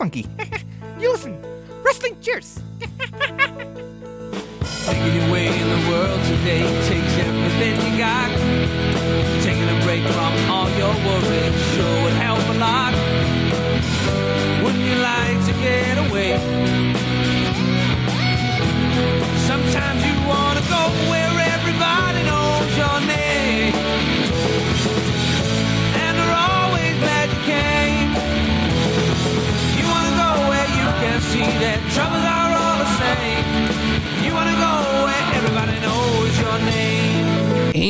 Monkey. you listen. Wrestling Cheers. Taking in the world today takes everything you got. Taking a break from all your worries sure would help a lot. Wouldn't you like to get away? Sometimes you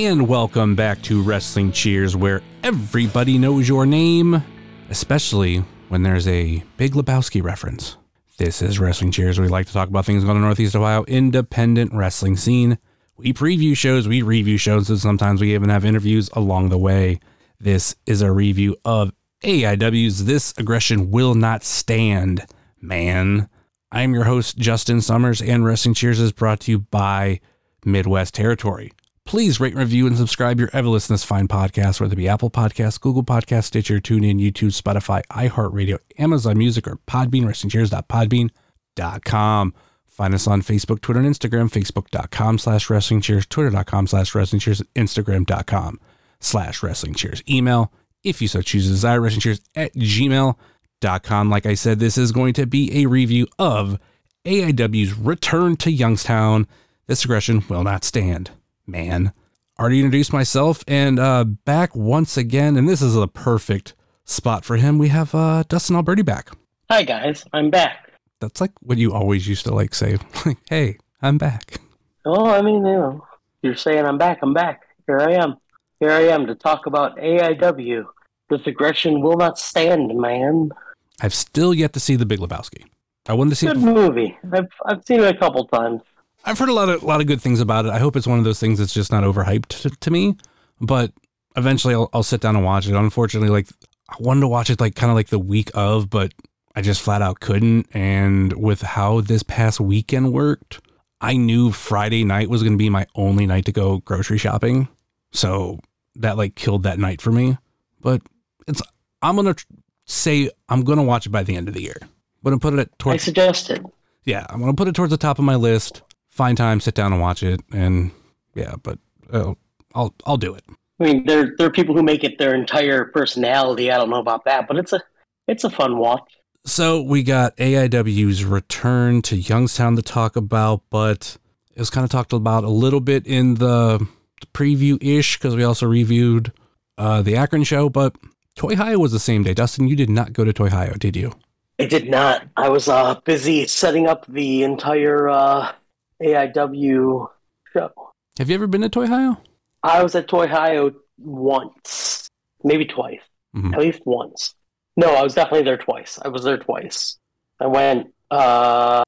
And welcome back to Wrestling Cheers, where everybody knows your name, especially when there's a Big Lebowski reference. This is Wrestling Cheers. We like to talk about things going on in Northeast Ohio independent wrestling scene. We preview shows, we review shows, and sometimes we even have interviews along the way. This is a review of AIW's This Aggression Will Not Stand, man. I'm your host, Justin Summers, and Wrestling Cheers is brought to you by Midwest Territory. Please rate, review, and subscribe your ever listen this fine podcast, whether it be Apple Podcasts, Google Podcasts, Stitcher, TuneIn, YouTube, Spotify, iHeartRadio, Amazon Music, or Podbean, WrestlingCheers.podbean.com. Find us on Facebook, Twitter, and Instagram, Facebook.com slash Wrestling Cheers, Twitter.com slash Wrestling Cheers, Instagram.com slash Wrestling Cheers. Email, if you so choose to desire, Wrestling Cheers at gmail.com. Like I said, this is going to be a review of AIW's return to Youngstown. This aggression will not stand, man. Already introduced myself and uh, back once again, and this is a perfect spot for him. We have uh, Dustin Alberti back. Hi guys, I'm back. That's like what you always used to like say, like, "Hey, I'm back." Oh, I mean, you know, you're saying I'm back, I'm back. Here I am. Here I am to talk about AIW. This aggression will not stand, man. I've still yet to see the Big Lebowski. I wanted to see. It Good movie. I've I've seen it a couple times. I've heard a lot of lot of good things about it. I hope it's one of those things that's just not overhyped to, to me. But eventually, I'll, I'll sit down and watch it. Unfortunately, like I wanted to watch it like kind of like the week of, but I just flat out couldn't. And with how this past weekend worked, I knew Friday night was going to be my only night to go grocery shopping. So that like killed that night for me. But it's I'm gonna tr- say I'm gonna watch it by the end of the year. But I'm gonna put it I towards suggested. yeah, I'm gonna put it towards the top of my list. Find time, sit down and watch it, and yeah, but uh, I'll I'll do it. I mean, there there are people who make it their entire personality. I don't know about that, but it's a it's a fun watch. So we got AIW's return to Youngstown to talk about, but it was kind of talked about a little bit in the, preview ish because we also reviewed uh, the Akron show. But Toy Hio was the same day. Dustin, you did not go to Toy Hio, did you? I did not. I was uh, busy setting up the entire uh, AIW show. Have you ever been to Toy Hio? I was at Toy Hio once, maybe twice, Mhm. at least once. No, I was definitely there twice. I was there twice. I went uh,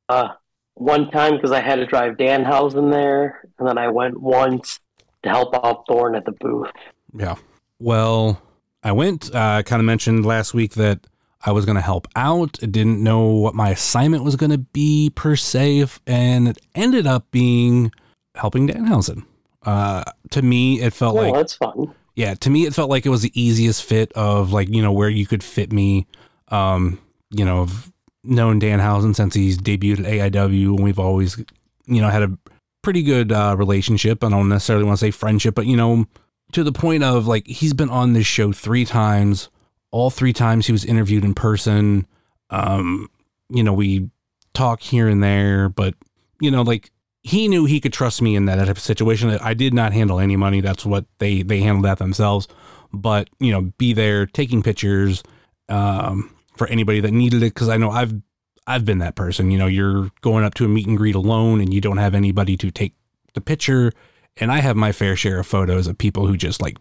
one time because I had to drive Danhausen there, and then I went once to help out Thorn at the booth. Yeah. Well, I went. Uh, kind of mentioned last week that I was going to help out. I didn't know what my assignment was going to be per se, and it ended up being helping Danhausen. Uh, to me, it felt Oh, like that's fun. yeah. To me, it felt like it was the easiest fit of like you know where you could fit me. Um, you know, I've known Danhausen since he's debuted at AIW, and we've always you know had a pretty good uh, relationship. I don't necessarily want to say friendship, but you know to the point of like he's been on this show three times. All three times he was interviewed in person. Um, you know, we talk here and there, but you know, like he knew he could trust me in that type of situation. I did not handle any money. That's what they they handled that themselves. But you know, be there taking pictures um, for anybody that needed it because I know I've I've been that person. You know, you're going up to a meet and greet alone and you don't have anybody to take the picture. And I have my fair share of photos of people who just like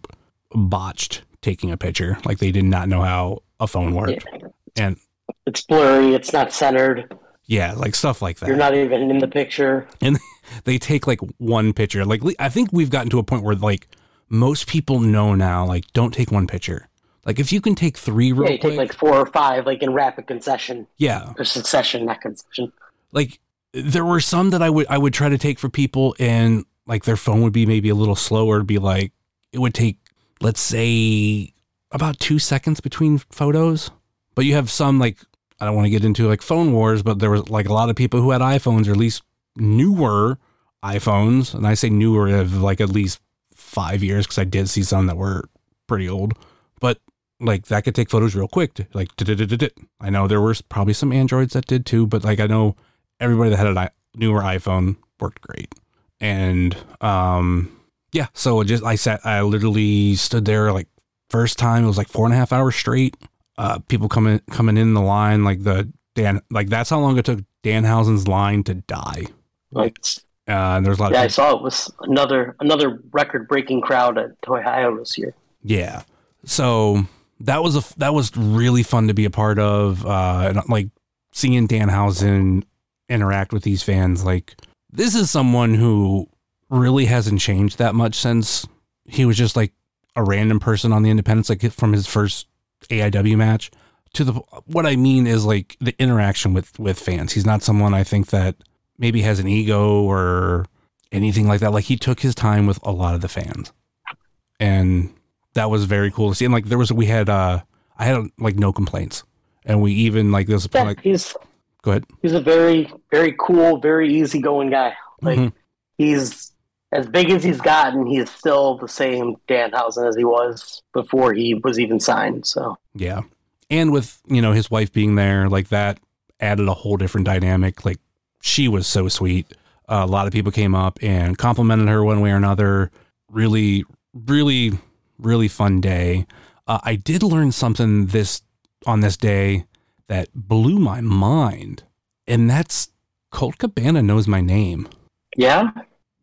botched taking a picture, like they did not know how a phone worked, Yeah. and It's blurry. It's not centered. yeah, like stuff like that. You're not even in the picture. and they take like one picture. Like I think we've gotten to a point where like most people know now, like don't take one picture. Like if you can take three real Yeah, you quick, take like four or five, like in rapid concession yeah, or succession, not concession. like there were some that I would I would try to take for people, and like their phone would be maybe a little slower. To be like it would take let's say about two seconds between photos, but you have some like I don't want to get into like phone wars, but there was like a lot of people who had iPhones or at least newer iPhones, and I say newer of like at least five years because I did see some that were pretty old, but like that could take photos real quick. to- Like. I know there were probably some Androids that did too, but like I know everybody that had a newer iPhone worked great, and um yeah, so it just I sat, I literally stood there like first time it was like four and a half hours straight. Uh, people coming coming in the line like the Dan like that's how long it took Danhausen's line to die. Like, Uh, and there's a lot yeah, I saw it was another another record breaking crowd at Toy Hio this year. yeah. So that was a that was really fun to be a part of. Uh, and like seeing Danhausen interact with these fans. Like this is someone who really hasn't changed that much since he was just like a random person on the independents, like from his first AIW match to the what I mean is like the interaction with with fans. He's not someone I think that maybe has an ego or anything like that. Like he took his time with a lot of the fans, and that was very cool to see. And like there was we had uh I had like no complaints, and we even like this Yeah, like he's go ahead. he's a very very cool, very easygoing guy. Like Mhm. he's as big as he's gotten, he's still the same Danhausen as he was before he was even signed. So Yeah. And with, you know, his wife being there, like that added a whole different dynamic. Like she was so sweet. Uh, a lot of people came up and complimented her one way or another. Really, really, really fun day. Uh, I did learn something this on this day that blew my mind, and that's Colt Cabana knows my name. yeah,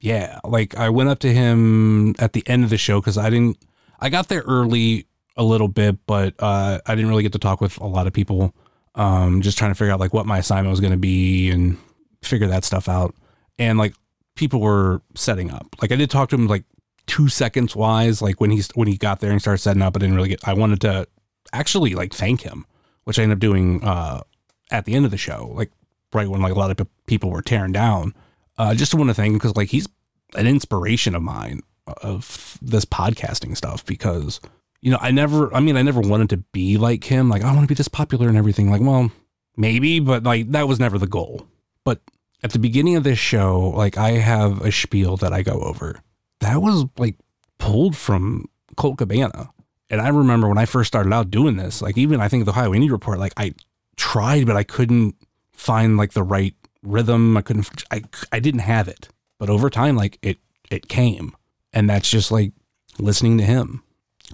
Yeah, like I went up to him at the end of the show because I didn't. I got there early a little bit, but uh, I didn't really get to talk with a lot of people. Um, just trying to figure out like what my assignment was going to be and figure that stuff out. And like people were setting up. Like I did talk to him like two seconds wise. Like when he's when he got there and started setting up, I didn't really get. I wanted to actually like thank him, which I ended up doing uh, at the end of the show. Like right when like a lot of people were tearing down. Uh, just want to thank him because like he's an inspiration of mine of this podcasting stuff because you know I never I mean I never wanted to be like him like I want to be this popular and everything like well maybe but like that was never the goal. But at the beginning of this show like I have a spiel that I go over that was like pulled from Colt Cabana. And I remember when I first started out doing this like even I think the Ohio Indie Report like I tried but I couldn't find like the right rhythm. I couldn't I I didn't have it. But over time like it it came. And that's just like listening to him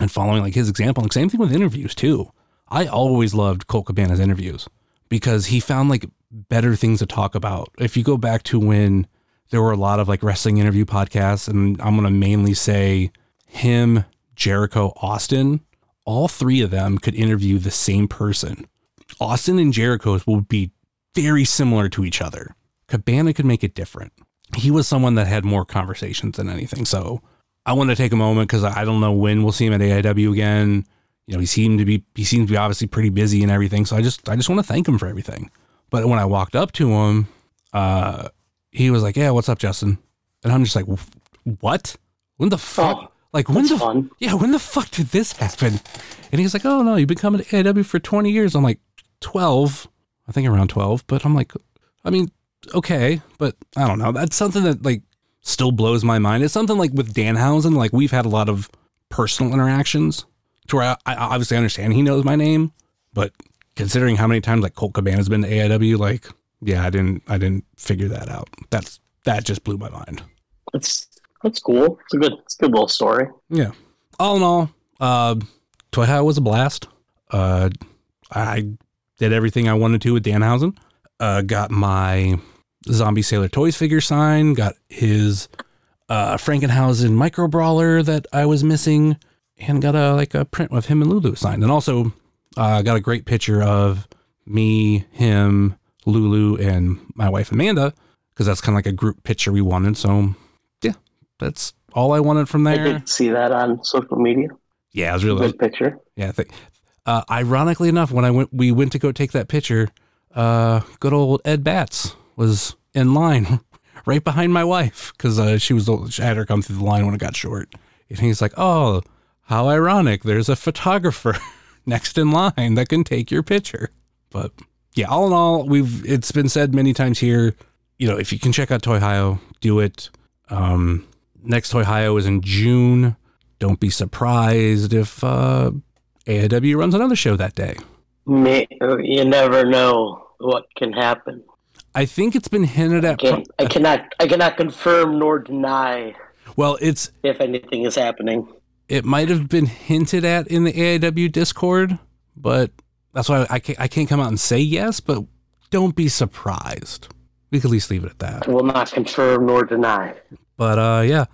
and following like his example. And same thing with interviews too. I always loved colt cabana's interviews because he found like better things to talk about. If you go back to when there were a lot of like wrestling interview podcasts and i'm going to mainly say him jericho austin all three of them could interview the same person. Austin and jericho would be very similar to each other cabana could make it different he was someone that had more conversations than anything. So I want to take a moment because I don't know when we'll see him at AIW again. You know, he seemed to be he seems to be obviously pretty busy and everything. So I just I just want to thank him for everything. But when I walked up to him, uh, he was like, "Yeah, what's up, Justin?" And I'm just like, "What? When the fuck? Oh, like when the fun. yeah, when the fuck did this happen?" And he's like, "Oh no, you've been coming to AIW for 20 years." I'm like, "12, I think around 12." But I'm like, I mean, okay, but I don't know. That's something that like still blows my mind. It's something like with Danhausen, like we've had a lot of personal interactions to where I, I obviously understand he knows my name, but considering how many times like Colt Cabana's been to AIW, like yeah, I didn't I didn't figure that out. That's that just blew my mind. That's that's cool. It's a good it's a good little story. Yeah. All in all, uh, Toy Hio was a blast. Uh, I did everything I wanted to with Danhausen. Uh, got my Zombie Sailor Toys figure signed. Got his uh, Frankenhausen micro brawler that I was missing, and got a like a print of him and Lulu signed. And also uh, got a great picture of me, him, Lulu, and my wife Amanda because that's kind of like a group picture we wanted. So yeah, that's all I wanted from I there. did see that on social media. Yeah, it was really Good picture. yeah. I think, uh, ironically enough, when I went, we went to go take that picture. Uh, good old Ed Batts was in line right behind my wife because uh, she was she had her come through the line when it got short, and he's like, "Oh, how ironic! There's a photographer next in line that can take your picture." But yeah, all in all, we've it's been said many times here. You know, if you can check out Toy Hio, do it. Um, next Toy Hio is in June. Don't be surprised if uh, AIW runs another show that day. You never know what can happen. I think it's been hinted at. Can't, I cannot. I cannot confirm nor deny Well, it's if anything is happening. it might have been hinted at in the AIW Discord, but that's why I can't, I can't come out and say yes. But don't be surprised. We could at least leave it at that. I will not confirm nor deny. But uh, yeah,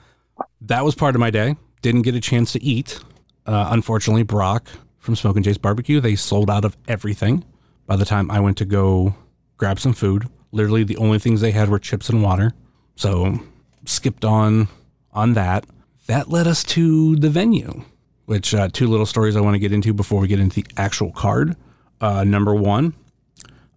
that was part of my day. Didn't get a chance to eat. Uh, unfortunately, Brock from Smoke and Jay's Barbecue, they sold out of everything by the time I went to go grab some food. Literally, the only things they had were chips and water. So skipped on on that. That led us to the venue, which uh, two little stories I want to get into before we get into the actual card. Uh, number one,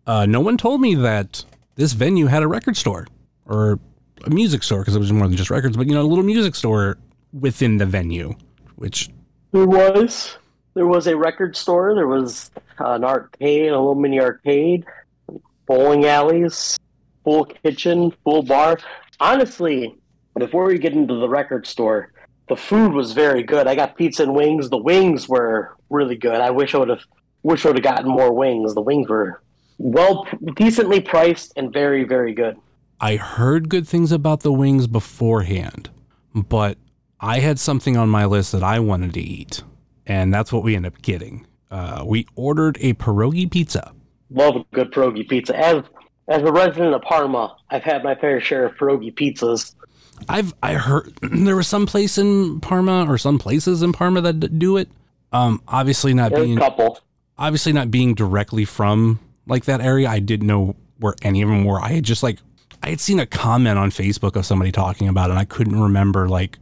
uh, no one told me that this venue had a record store or a music store because it was more than just records, but you know, a little music store within the venue, which There was. There was a record store. There was uh, an arcade, a little mini arcade, bowling alleys, full kitchen, full bar. Honestly, before we get into the record store, the food was very good. I got pizza and wings. The wings were really good. I wish I would have wish I would have gotten more wings. The wings were well decently priced and very very good. I heard good things about the wings beforehand, but I had something on my list that I wanted to eat, and that's what we ended up getting. Uh, we ordered a pierogi pizza. Love a good pierogi pizza. As as a resident of Parma, I've had my fair share of pierogi pizzas. I've I heard there was some place in Parma or some places in Parma that do it. Um, obviously not There's being a couple. obviously not being directly from like that area, I didn't know where any of them were. I had just like I had seen a comment on Facebook of somebody talking about it, and I couldn't remember like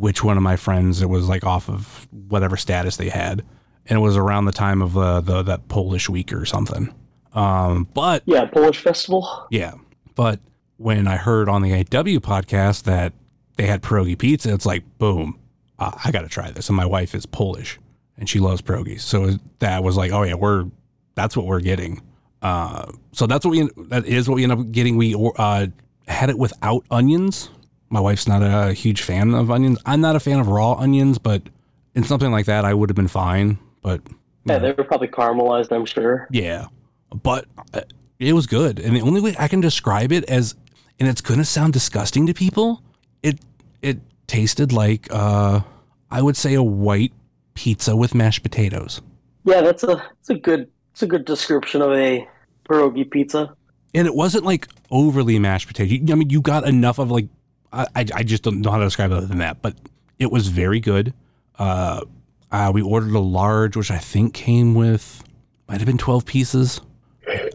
which one of my friends it was like off of whatever status they had, and it was around the time of uh, the that Polish week or something. Um, but Yeah, Polish festival. yeah, but when I heard on the AW podcast that they had pierogi pizza, it's like boom, uh, I got to try this. And my wife is Polish and she loves pierogies, so that was like, oh yeah, we're that's what we're getting. Uh, so that's what we that is what we end up getting. We uh, had it without onions. My wife's not a huge fan of onions. I'm not a fan of raw onions, but in something like that, I would have been fine. But Yeah, they were probably caramelized, I'm sure. yeah, but uh, it was good, and the only way I can describe it as, and it's gonna sound disgusting to people, it it tasted like uh, I would say a white pizza with mashed potatoes, Yeah, that's a that's a good it's a good description of a pierogi pizza. and it wasn't like overly mashed potato. I mean, you got enough of like I I just don't know how to describe it other than that, but it was very good. Uh, uh, we ordered a large, which I think came with might have been twelve pieces.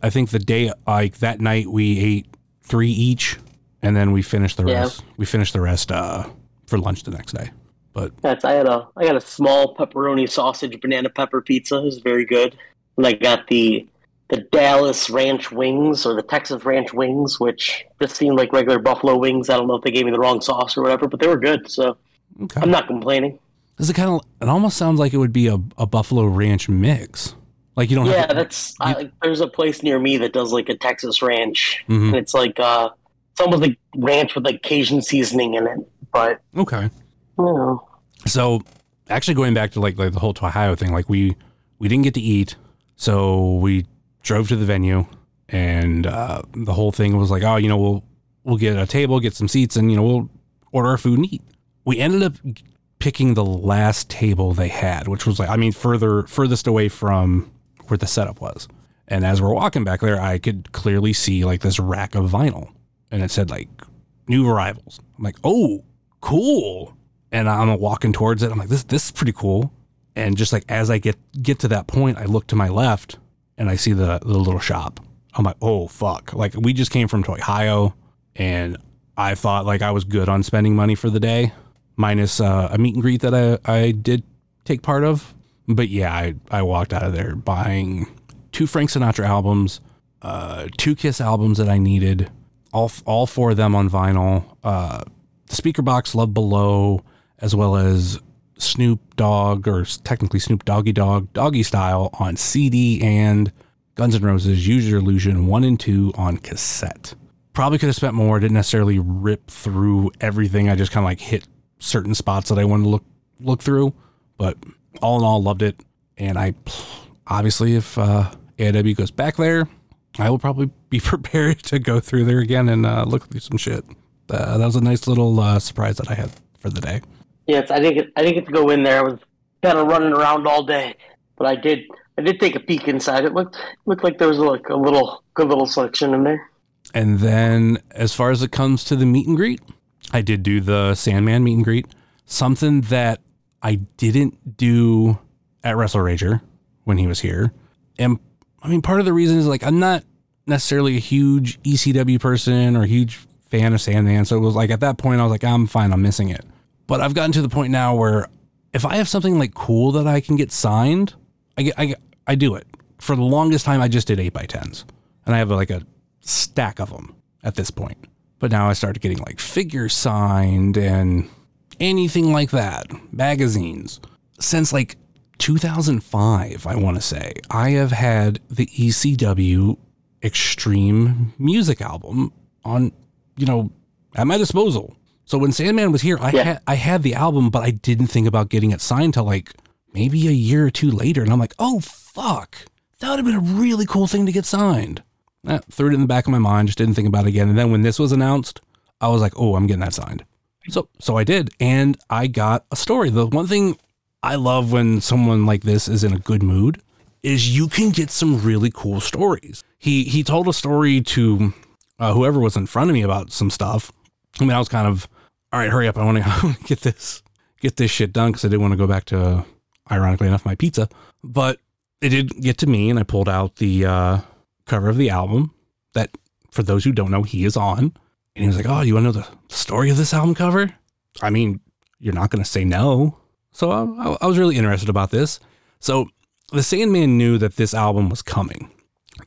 I think the day like that night we ate three each, and then we finished the Yeah. rest. We finished the rest uh, for lunch the next day. But That's I had a I got a small pepperoni sausage banana pepper pizza. It was very good. And I got the the Dallas Ranch wings or the Texas Ranch wings, which just seemed like regular buffalo wings. I don't know if they gave me the wrong sauce or whatever, but they were good. So okay, I'm not complaining. is it kind of? It almost sounds like it would be a, a Buffalo Ranch mix. Like you don't Yeah, have to, that's I, there's a place near me that does like a Texas ranch, Mhm. and it's like uh, it's almost like ranch with like Cajun seasoning in it. But okay. you know, So actually going back to like like the whole Ohio thing, like we we didn't get to eat, so we drove to the venue and uh, the whole thing was like, oh, you know, we'll we'll get a table, get some seats, and you know, we'll order our food and eat. We ended up picking the last table they had, which was like, I mean, further furthest away from where the setup was. And as we're walking back there, I could clearly see like this rack of vinyl, and it said like new arrivals. I'm like, oh, cool. And I'm walking towards it. I'm like, this this is pretty cool. And just like as I get get to that point, I look to my left and I see the the little shop. I'm like, oh fuck! Like we just came from Ohio, and I thought like I was good on spending money for the day, minus uh, a meet and greet that I I did take part of. But yeah, I I walked out of there buying two Frank Sinatra albums, uh, two Kiss albums that I needed, all all four of them on vinyl. Uh, the Speakerboxxx Love Below, as well as Snoop Dogg, or technically Snoop Doggy Dogg, Doggy Style on CD and Guns N' Roses Use Your Illusion 1 and 2 on cassette. Probably could have spent more, didn't necessarily rip through everything. I just kind of like hit certain spots that I wanted to look look through, but all in all loved it and I obviously if uh AIW goes back there, I will probably be prepared to go through there again and uh, look through some shit. Uh, that was a nice little uh, surprise that I had for the day. Yes, I didn't. I didn't get to go in there. I was kind of running around all day, but I did. I did take a peek inside. It looked looked like there was like a little good little selection in there. And then, as far as it comes to the meet and greet, I did do the Sandman meet and greet. Something that I didn't do at Wrestle Rager when he was here, and I mean, part of the reason is like I'm not necessarily a huge ECW person or a huge fan of Sandman. So it was like at that point, I was like, I'm fine, I'm missing it. But I've gotten to the point now where if I have something like cool that I can get signed, I get, I, I do it. For the longest time, I just did 8 by 10s and I have like a stack of them at this point. But now I started getting like figures signed and anything like that, magazines. Since like 2005, I want to say, I have had the ECW Extreme Music album on, you know, at my disposal. So when Sandman was here, I Yeah. had I had the album, but I didn't think about getting it signed till like maybe a year or two later, and I'm like, oh fuck, that would have been a really cool thing to get signed. Eh, threw it in the back of my mind, just didn't think about it again. And then when this was announced, I was like, oh, I'm getting that signed. So so I did, and I got a story. The one thing I love when someone like this is in a good mood is you can get some really cool stories. He he told a story to uh, whoever was in front of me about some stuff. I mean, I was kind of all right. Hurry up! I want to get this get this shit done because I didn't want to go back to ironically enough my pizza. But it did get to me, and I pulled out the uh, cover of the album that, for those who don't know, he is on. And he was like, "Oh, you want to know the story of this album cover?" I mean, you're not going to say no. So I, I- was really interested about this. So the Sandman knew that this album was coming,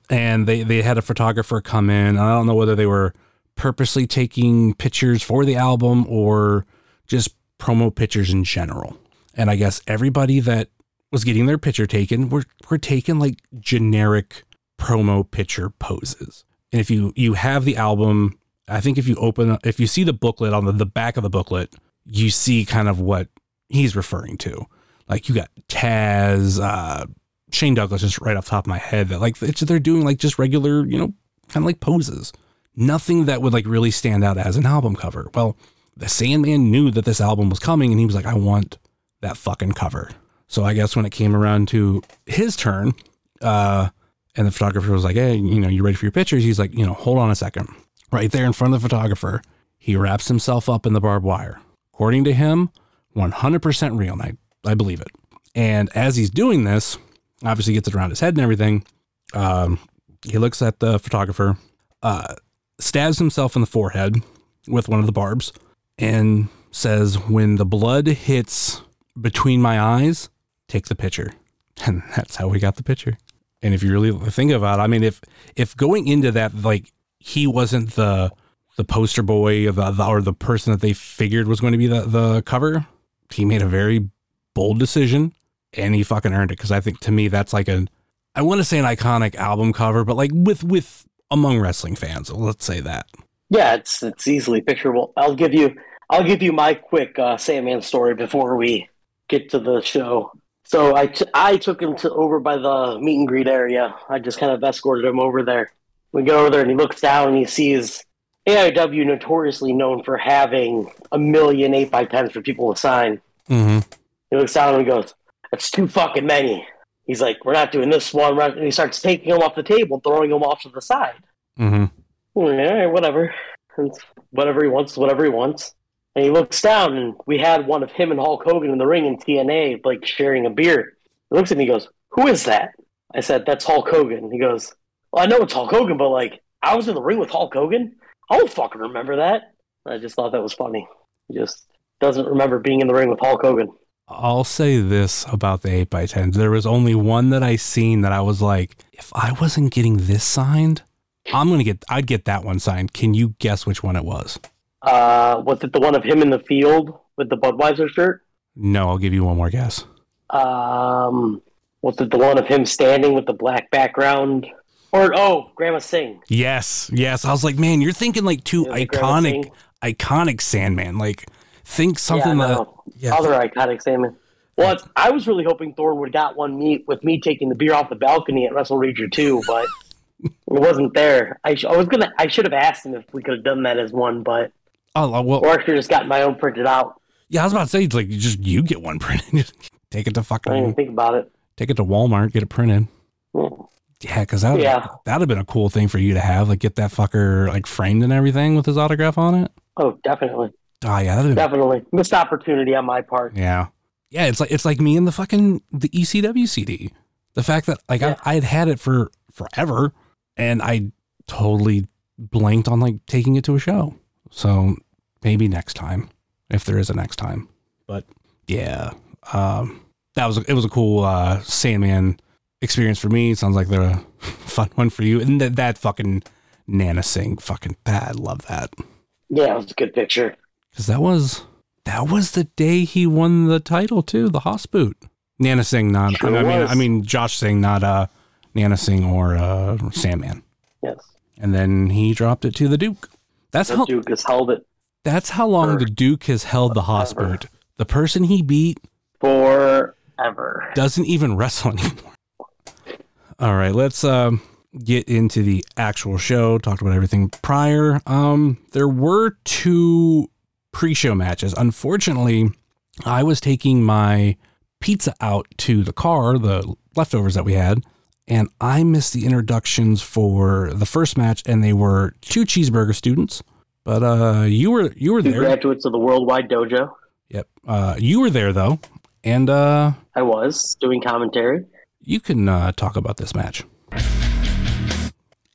and they they had a photographer come in. I don't know whether they were purposely taking pictures for the album or just promo pictures in general. And I guess everybody that was getting their picture taken were were taking like generic promo picture poses. And if you you have the album, I think if you open if you see the booklet on the, the back of the booklet, you see kind of what he's referring to. Like you got Taz, uh, Shane Douglas, just right off top of my head. That like they're doing like just regular, you know, kind of like poses. Nothing that would like really stand out as an album cover. Well, the Sandman knew that this album was coming, and he was like, "I want that fucking cover." So I guess when it came around to his turn, uh, and the photographer was like, "Hey, you know, you ready for your pictures?" He's like, "You know, hold on a second. Right there in front of the photographer, he wraps himself up in the barbed wire. According to him, 100% real, and I, I believe it. And as he's doing this, obviously gets it around his head and everything. Um, he looks at the photographer, uh, stabs himself in the forehead with one of the barbs, and says, "When the blood hits between my eyes, take the picture." And that's how we got the picture. And if you really think about it, I mean, if if going into that, like he wasn't the the poster boy or the, or the person that they figured was going to be the the cover, he made a very bold decision, and he fucking earned it. Because I think to me that's like a I want to say an iconic album cover, but like with with among wrestling fans, let's say that. Yeah, it's it's easily picturable. I'll give you I'll give you my quick uh, Sandman story before we get to the show. So I, t- I took him to over by the meet and greet area. I just kind of escorted him over there. We go over there and he looks down and he sees AIW notoriously known for having a million eight by tens for people to sign. Mm-hmm. He looks down and he goes, "That's too fucking many." He's like, "We're not doing this one," and he starts taking them off the table, throwing them off to the side. Mm-hmm. All right, whatever. It's whatever he wants, whatever he wants. And he looks down, and we had one of him and Hulk Hogan in the ring in TNA, like sharing a beer. He looks at me, he goes, "Who is that?" I said, "That's Hulk Hogan." He goes, "Well, I know it's Hulk Hogan, but like, I was in the ring with Hulk Hogan. I don't fucking remember that." I just thought that was funny. He just doesn't remember being in the ring with Hulk Hogan. I'll say this about the 8 by 10 There was only one that I seen that I was like, if I wasn't getting this signed, I'm going to get, I'd get that one signed. Can you guess which one it was? Uh, was it the one of him in the field with the Budweiser shirt? No, I'll give you one more guess. Um, was it the one of him standing with the black background? Or oh, Grandma Singh. Yes, yes. I was like, man, you're thinking like two iconic, iconic Sandman. Like, think something yeah, that. no. Yeah, Other iconic Sandman. Well, I was really hoping Thor would have got one meet with me taking the beer off the balcony at Wrestle Rager 2, but it wasn't there. I, sh- I was gonna. I should have asked him if we could have done that as one, but oh well, or I should have just gotten my own printed out. yeah. I was about to say, it's like, just you get one printed. Take it to I didn't think about it. take it to Walmart, get it printed. Yeah. Yeah, because that Yeah. that'd have been a cool thing for you to have, like, get that fucker like framed and everything with his autograph on it. Oh, definitely, Oh yeah, definitely missed opportunity on my part. Yeah. Yeah, it's like it's like me and the fucking the ECW CD. The fact that like Yeah. I, I had had it for forever and I totally blanked on like taking it to a show. So maybe next time if there is a next time. But yeah, um that was it was a cool uh Sandman experience for me. Sounds like they're a fun one for you. And that that fucking Nana Singh fucking I love that. Yeah, it was a good picture. Because that was that was the day he won the title too, the Hoss boot. Nana Singh, not Sure I mean was. I mean Josh Singh, not uh Nana Singh or uh Sandman. Yes, And then he dropped it to the Duke. That's the how Duke has held it that's how long the Duke has held the forever. boot. The person he beat forever. doesn't even wrestle anymore. All right, let's um get into the actual show. Talked about everything prior. Um, there were two pre-show matches. Unfortunately, I was taking my pizza out to the car, the leftovers that we had, and I missed the introductions for the first match, and they were two cheeseburger students. But uh, you were you were Two there. graduates of the Worldwide Dojo. Yep. Uh, you were there though, and uh, I was doing commentary. you can uh, talk about this match.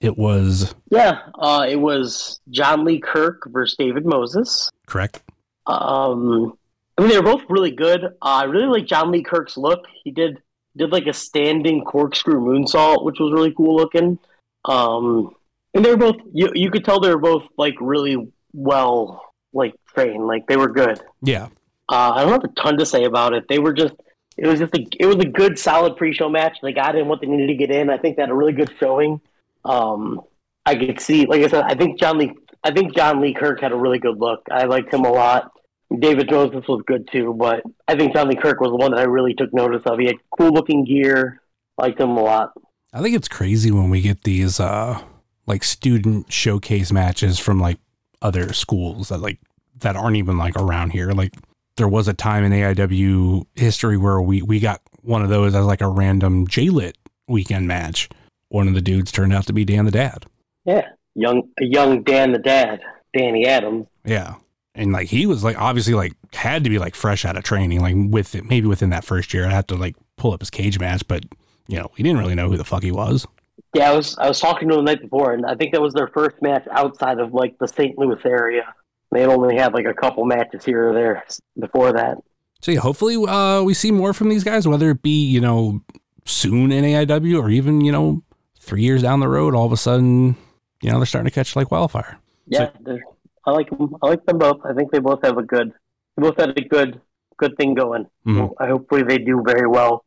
It was Yeah, uh, it was John Lee Kirk versus David Moses. Correct. Um, I mean, they were both really good. Uh, I really like John Lee Kirk's look. He did did like a standing corkscrew moonsault, which was really cool looking. Um, and they were both you you could tell they were both like really well like trained. Like they were good. Yeah. Uh, I don't have a ton to say about it. They were just it was just a it was a good solid pre-show match. They got in what they needed to get in. I think they had a really good showing. Um, I could see, like I said, I think John Lee I think John Lee Kirk had a really good look. I liked him a lot. David Moses was good too, but I think John Lee Kirk was the one that I really took notice of. He had cool looking gear. Liked him a lot. I think it's crazy when we get these uh like student showcase matches from like other schools that like that aren't even like around here. Like there was a time in AIW history where we we got one of those as like a random J-Lit weekend match. One of the dudes turned out to be Dan the Dad. Yeah, young a young Dan the Dad, Danny Adams. Yeah. And like he was like obviously like had to be like fresh out of training, like with it, maybe within that first year. I had to like pull up his cage match, but you know, we didn't really know who the fuck he was. Yeah, I was I was talking to him the night before, and I think that was their first match outside of like the St. Louis area. They had only had like a couple matches here or there before that. So yeah, hopefully uh, we see more from these guys, whether it be you know soon in AIW or even you know three years down the road. All of a sudden, you know they're starting to catch like wildfire. Yeah, they're- I like them. I like them both. I think they both have a good. They both had a good good thing going. Mhm. I hopefully they do very well.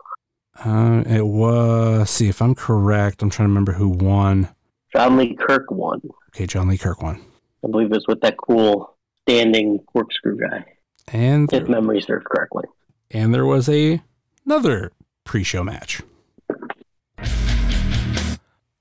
Uh, it was see if I'm correct. I'm trying to remember who won. John Lee Kirk won. Okay, John Lee Kirk won, I believe it was with that cool standing corkscrew guy, and if memory serves correctly. and there was a another pre-show match.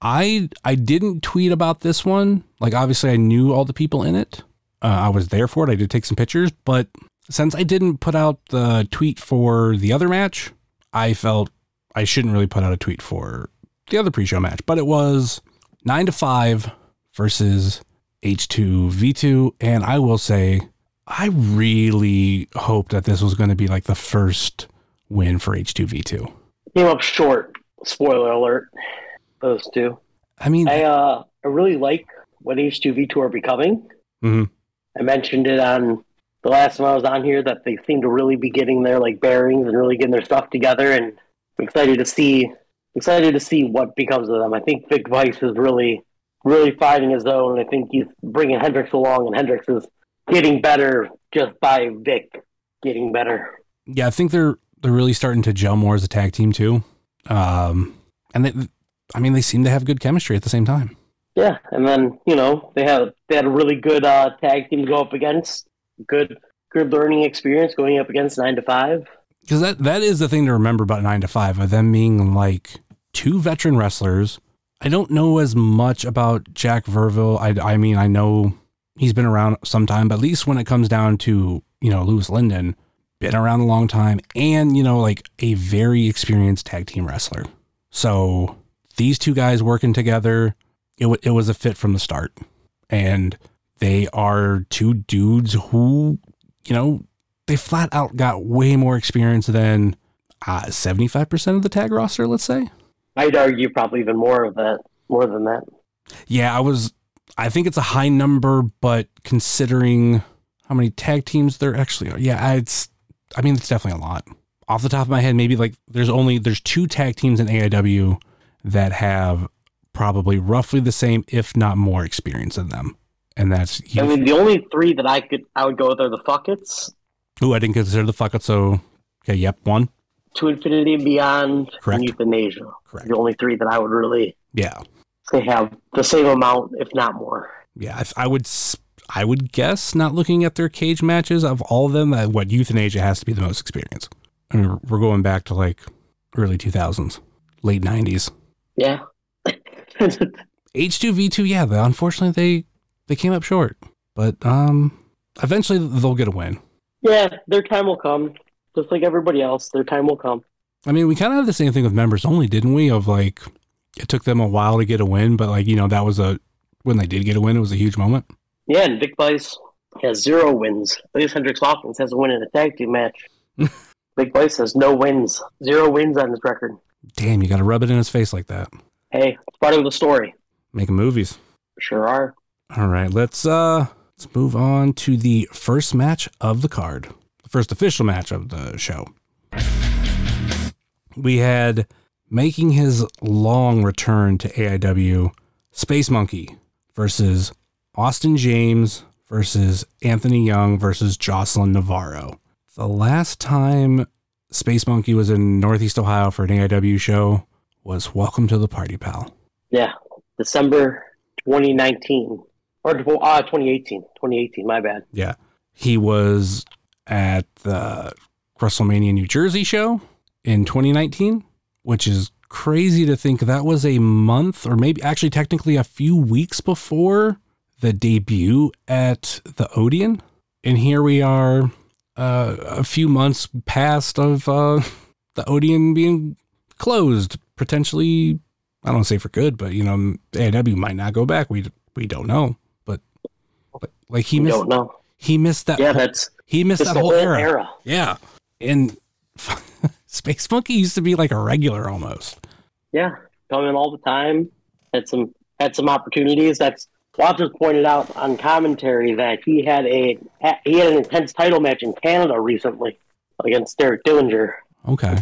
I I didn't tweet about this one. Like obviously I knew all the people in it. Uh, I was there for it. I did take some pictures, but since I didn't put out the tweet for the other match, I felt I shouldn't really put out a tweet for the other pre-show match. But it was nine to five versus H2 V2, and I will say I really hoped that this was going to be like the first win for H2 V2. Came up short. Spoiler alert. Those two. I mean, I uh I really like what H2V2 are becoming. Mhm. I mentioned it on the last time I was on here that they seem to really be getting their like bearings and really getting their stuff together and I'm excited to see excited to see what becomes of them. I think Vic Vice is really really finding his own. I think he's bringing Hendrix along and Hendrix is getting better just by Vic getting better. yeah, I think they're they're really starting to gel more as a tag team too. Um, and they, I mean, they seem to have good chemistry at the same time. Yeah, and then you know they had they had a really good uh, tag team to go up against. Good good learning experience going up against nine to five. Because that that is the thing to remember about nine to five of them being like two veteran wrestlers. I don't know as much about Jack Verville. I, I mean, I know he's been around some time, but at least when it comes down to, you know, Louis Lyndon, been around a long time and, you know, like a very experienced tag team wrestler. So these two guys working together, it, w- it was a fit from the start. And they are two dudes who, you know, they flat out got way more experience than uh, 75% of the tag roster, let's say. I'd argue probably even more of that, more than that. Yeah, I was. I think it's a high number, but considering how many tag teams there actually are, yeah, it's. I mean, it's definitely a lot. Off the top of my head, maybe like there's only there's two tag teams in AIW that have probably roughly the same, if not more, experience in them, and that's. I mean, the only three that I could I would go with are the Fuckets, Ooh, I didn't consider the fuck it. So, okay, yep, one. To Infinity and Beyond, Correct. and Youthanazia. Correct. The only three that I would really Yeah, They have the same amount, if not more. yeah. I, I would. I would guess, not looking at their cage matches of all of them, that what Youthanazia has to be the most experience. I mean, we're going back to like early 2000s, late 90s. Yeah. H2V2, yeah, the, unfortunately they they came up short, but um, eventually they'll get a win. yeah, their time will come. Just like everybody else, their time will come. I mean, we kind of have the same thing with members only, didn't we? Of like, it took them a while to get a win, but like you know that was a when they did get a win, it was a huge moment. Yeah, and Vic Vice has zero wins. At least Hendrix Hawkins has a win in a tag team match. Vic Vice has no wins, zero wins on his record. Damn, you got to rub it in his face like that. Hey, it's part of the story. Making movies. Sure are. All right, let's uh let's move on to the first match of the card. The first official match of the show. We had making his long return to AIW, Space Monkey versus Austin James versus Anthony Young versus Jocelyn Navarro. The last time Space Monkey was in Northeast Ohio for an AIW show was Welcome to the Party Pal. Yeah, December 2019. Or uh, 2018. 2018, my bad. Yeah. He was at the WrestleMania New Jersey show in 2019, which is crazy to think that was a month or maybe actually technically a few weeks before the debut at the Odeon. And here we are uh, a few months past of uh, the Odeon being closed, potentially, I don't say for good, but you know, AW might not go back. We, we don't know. But, but like he You missed don't know. he missed that. Yeah, whole- that's he missed that the whole, era. era. Yeah, and Space Monkey used to be like a regular almost. Yeah, coming all the time. Had some had some opportunities. That's Watchers pointed out on commentary that he had a he had an intense title match in Canada recently against Derek Dillinger. Okay,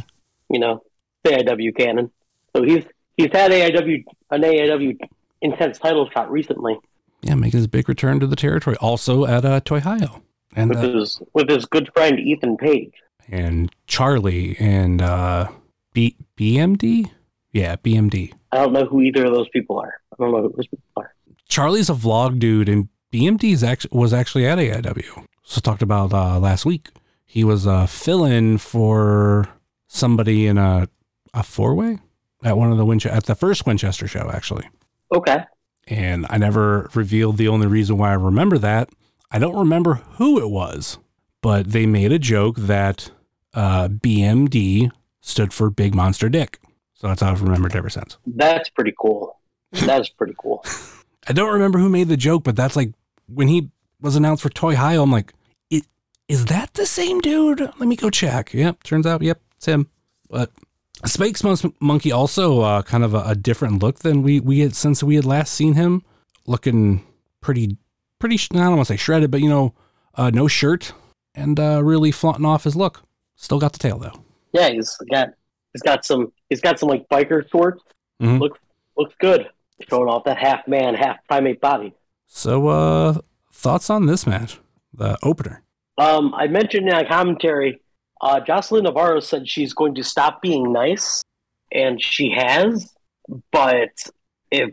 You know, the AIW canon. So he's he's had AIW an AIW intense title shot recently yeah, making his big return to the territory. Also at uh, Toy Hio and with uh, his with his good friend Ethan Page. and Charlie and uh, B BMD. Yeah, BMD. I don't know who either of those people are. I don't know who those people are. Charlie's a vlog dude, and BMD actually was actually at AIW. So talked about uh, last week. He was uh, fill-in for somebody in a a four way at one of the Winchester at the first Winchester show actually. Okay. And I never revealed the only reason why I remember that. I don't remember who it was, but they made a joke that uh, BMD stood for Big Monster Dick. So that's how I've remembered ever since. That's pretty cool. That's pretty cool. I don't remember who made the joke, but that's like when he was announced for Toy Hio. I'm like, "I- is that the same dude? Let me go check. Yep, turns out, yep, it's him. But Mon- Monkey also uh, kind of a, a different look than we we had since we had last seen him, looking pretty pretty. I don't want to say shredded, but you know, uh, no shirt and uh, really flaunting off his look. Still got the tail though. Yeah, he's got he's got some he's got some like biker shorts. Mhm. Looks looks good. Showing off that half man, half primate body. So, uh, thoughts on this match, the opener? Um, I mentioned in a commentary, uh, Jocelyn Navarro said she's going to stop being nice, and she has. but if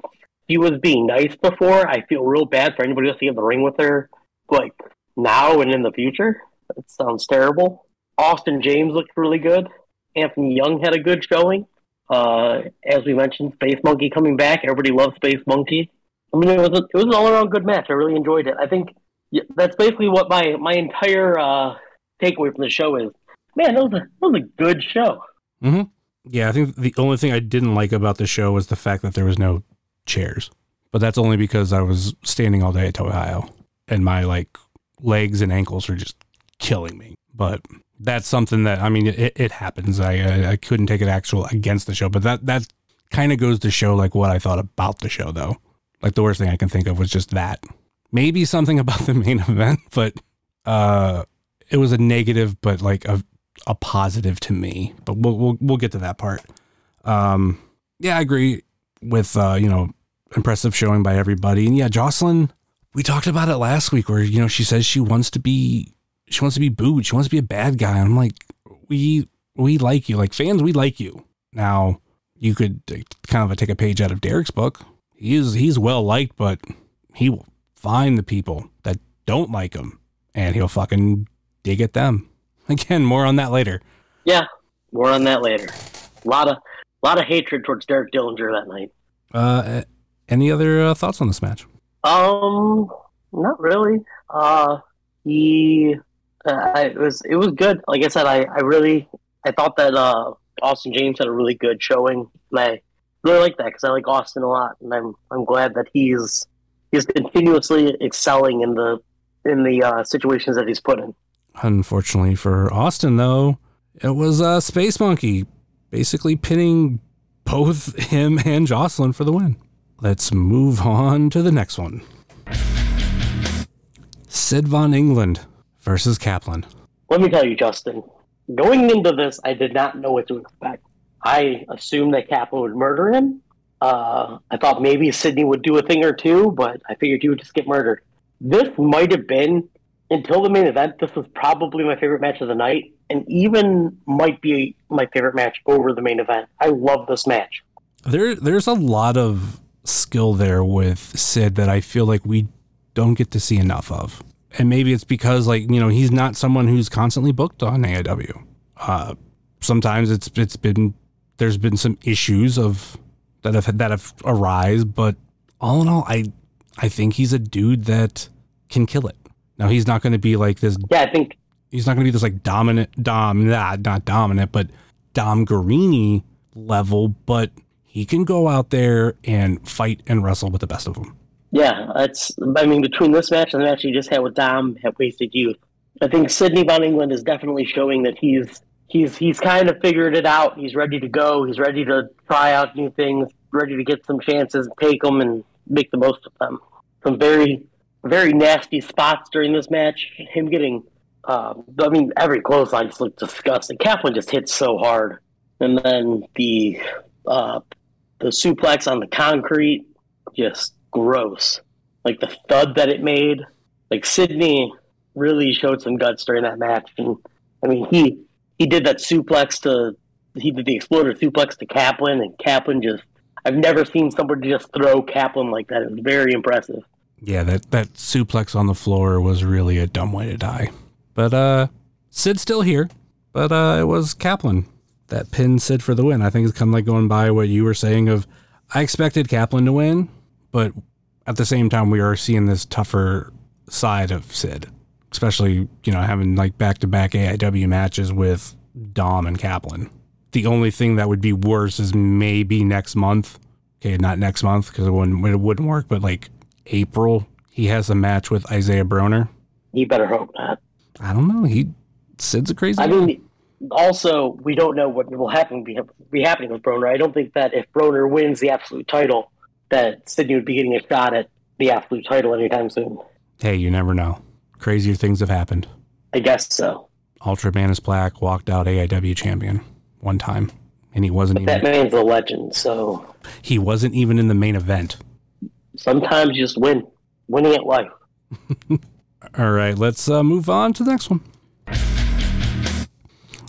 he was being nice before, I feel real bad for anybody else to get in the ring with her, like now and in the future. That sounds terrible. Austin James looked really good. Anthony Young had a good showing. Uh, as we mentioned, Space Monkey coming back. Everybody loves Space Monkey. I mean, it was a, it was an all around good match. I really enjoyed it. I think yeah, that's basically what my my entire uh, takeaway from the show is. Man, that was a that was a good show. Mm-hmm. Yeah, I think the only thing I didn't like about the show was the fact that there was no chairs. But that's only because I was standing all day at Ohio and my like legs and ankles were just killing me. But that's something that I mean it, it happens. I, I I couldn't take it actual against the show, but that that kind of goes to show like what I thought about the show though. Like the worst thing I can think of was just that. Maybe something about the main event, but uh it was a negative but like a a positive to me. But we'll we'll we'll get to that part. Um yeah, I agree with uh, you know, impressive showing by everybody. And yeah, Jocelyn, we talked about it last week where, you know, she says she wants to be she wants to be booed. She wants to be a bad guy. And I'm like, we we like you. Like fans, we like you. Now, you could kind of take a page out of Derek's book. He's he's well liked, but he will find the people that don't like him and he'll fucking dig at them. Again, more on that later. Yeah, more on that later. A lot of a lot of hatred towards Derek Dillinger that night. Uh, any other uh, thoughts on this match? Um, not really. Uh, he, it was it was good. Like I said, I, I really I thought that uh Austin James had a really good showing, and I really like that because I like Austin a lot, and I'm I'm glad that he's he's continuously excelling in the in the uh, situations that he's put in. Unfortunately for Austin, though, it was uh, Space Monkey basically pinning both him and Jocelyn for the win. Let's move on to the next one. Sid Von England versus Kaplan. Let me tell you, Justin, going into this, I did not know what to expect. I assumed that Kaplan would murder him. Uh, I thought maybe Sydney would do a thing or two, but I figured he would just get murdered. This might have been, until the main event, this was probably my favorite match of the night, and even might be my favorite match over the main event. I love this match. There, there's a lot of skill there with Sid that I feel like we don't get to see enough of. And maybe it's because like, you know, he's not someone who's constantly booked on AIW. Uh, sometimes it's it's been there's been some issues of that have that have arise, but all in all, I I think he's a dude that can kill it. Now he's not going to be like this. Yeah, I think he's not going to be this like dominant dom, nah, not dominant, but Dom Garrini level. But he can go out there and fight and wrestle with the best of them. Yeah, it's. I mean, between this match and the match he just had with Dom at Wasted Youth, I think Sydney Von England is definitely showing that he's he's he's kind of figured it out. He's ready to go. He's ready to try out new things. Ready to get some chances, take them, and make the most of them. Some very very nasty spots during this match. Him getting, um, I mean, every clothesline just looked disgusting. Kaplan just hit so hard, and then the uh, the suplex on the concrete, just gross. Like the thud that it made. Like Sydney really showed some guts during that match, and I mean he he did that suplex to he did the exploder suplex to Kaplan, and Kaplan just I've never seen somebody just throw Kaplan like that. It was very impressive. Yeah, that that suplex on the floor was really a dumb way to die. But uh Sid's still here. But uh it was Kaplan that pinned Sid for the win. I think it's kind of like going by what you were saying of I expected Kaplan to win, but at the same time we are seeing this tougher side of Sid. Especially, you know, having like back to back AIW matches with Dom and Kaplan. The only thing that would be worse is maybe next month. Okay, not next month because it wouldn't it wouldn't work, but like April, he has a match with Isaiah Broner. You better hope not. I don't know. He Sid's a crazy. I guy. mean, also we don't know what will happen be, be happening with Broner. I don't think that if Broner wins the absolute title, that Sydney would be getting a shot at the absolute title anytime soon. hey, you never know. Crazier things have happened. I guess so. Ultramantis Black walked out AIW champion one time, and he wasn't That even That man's a legend, so he wasn't even in the main event. sometimes you just win. Winning at life. All right, let's uh, move on to the next one.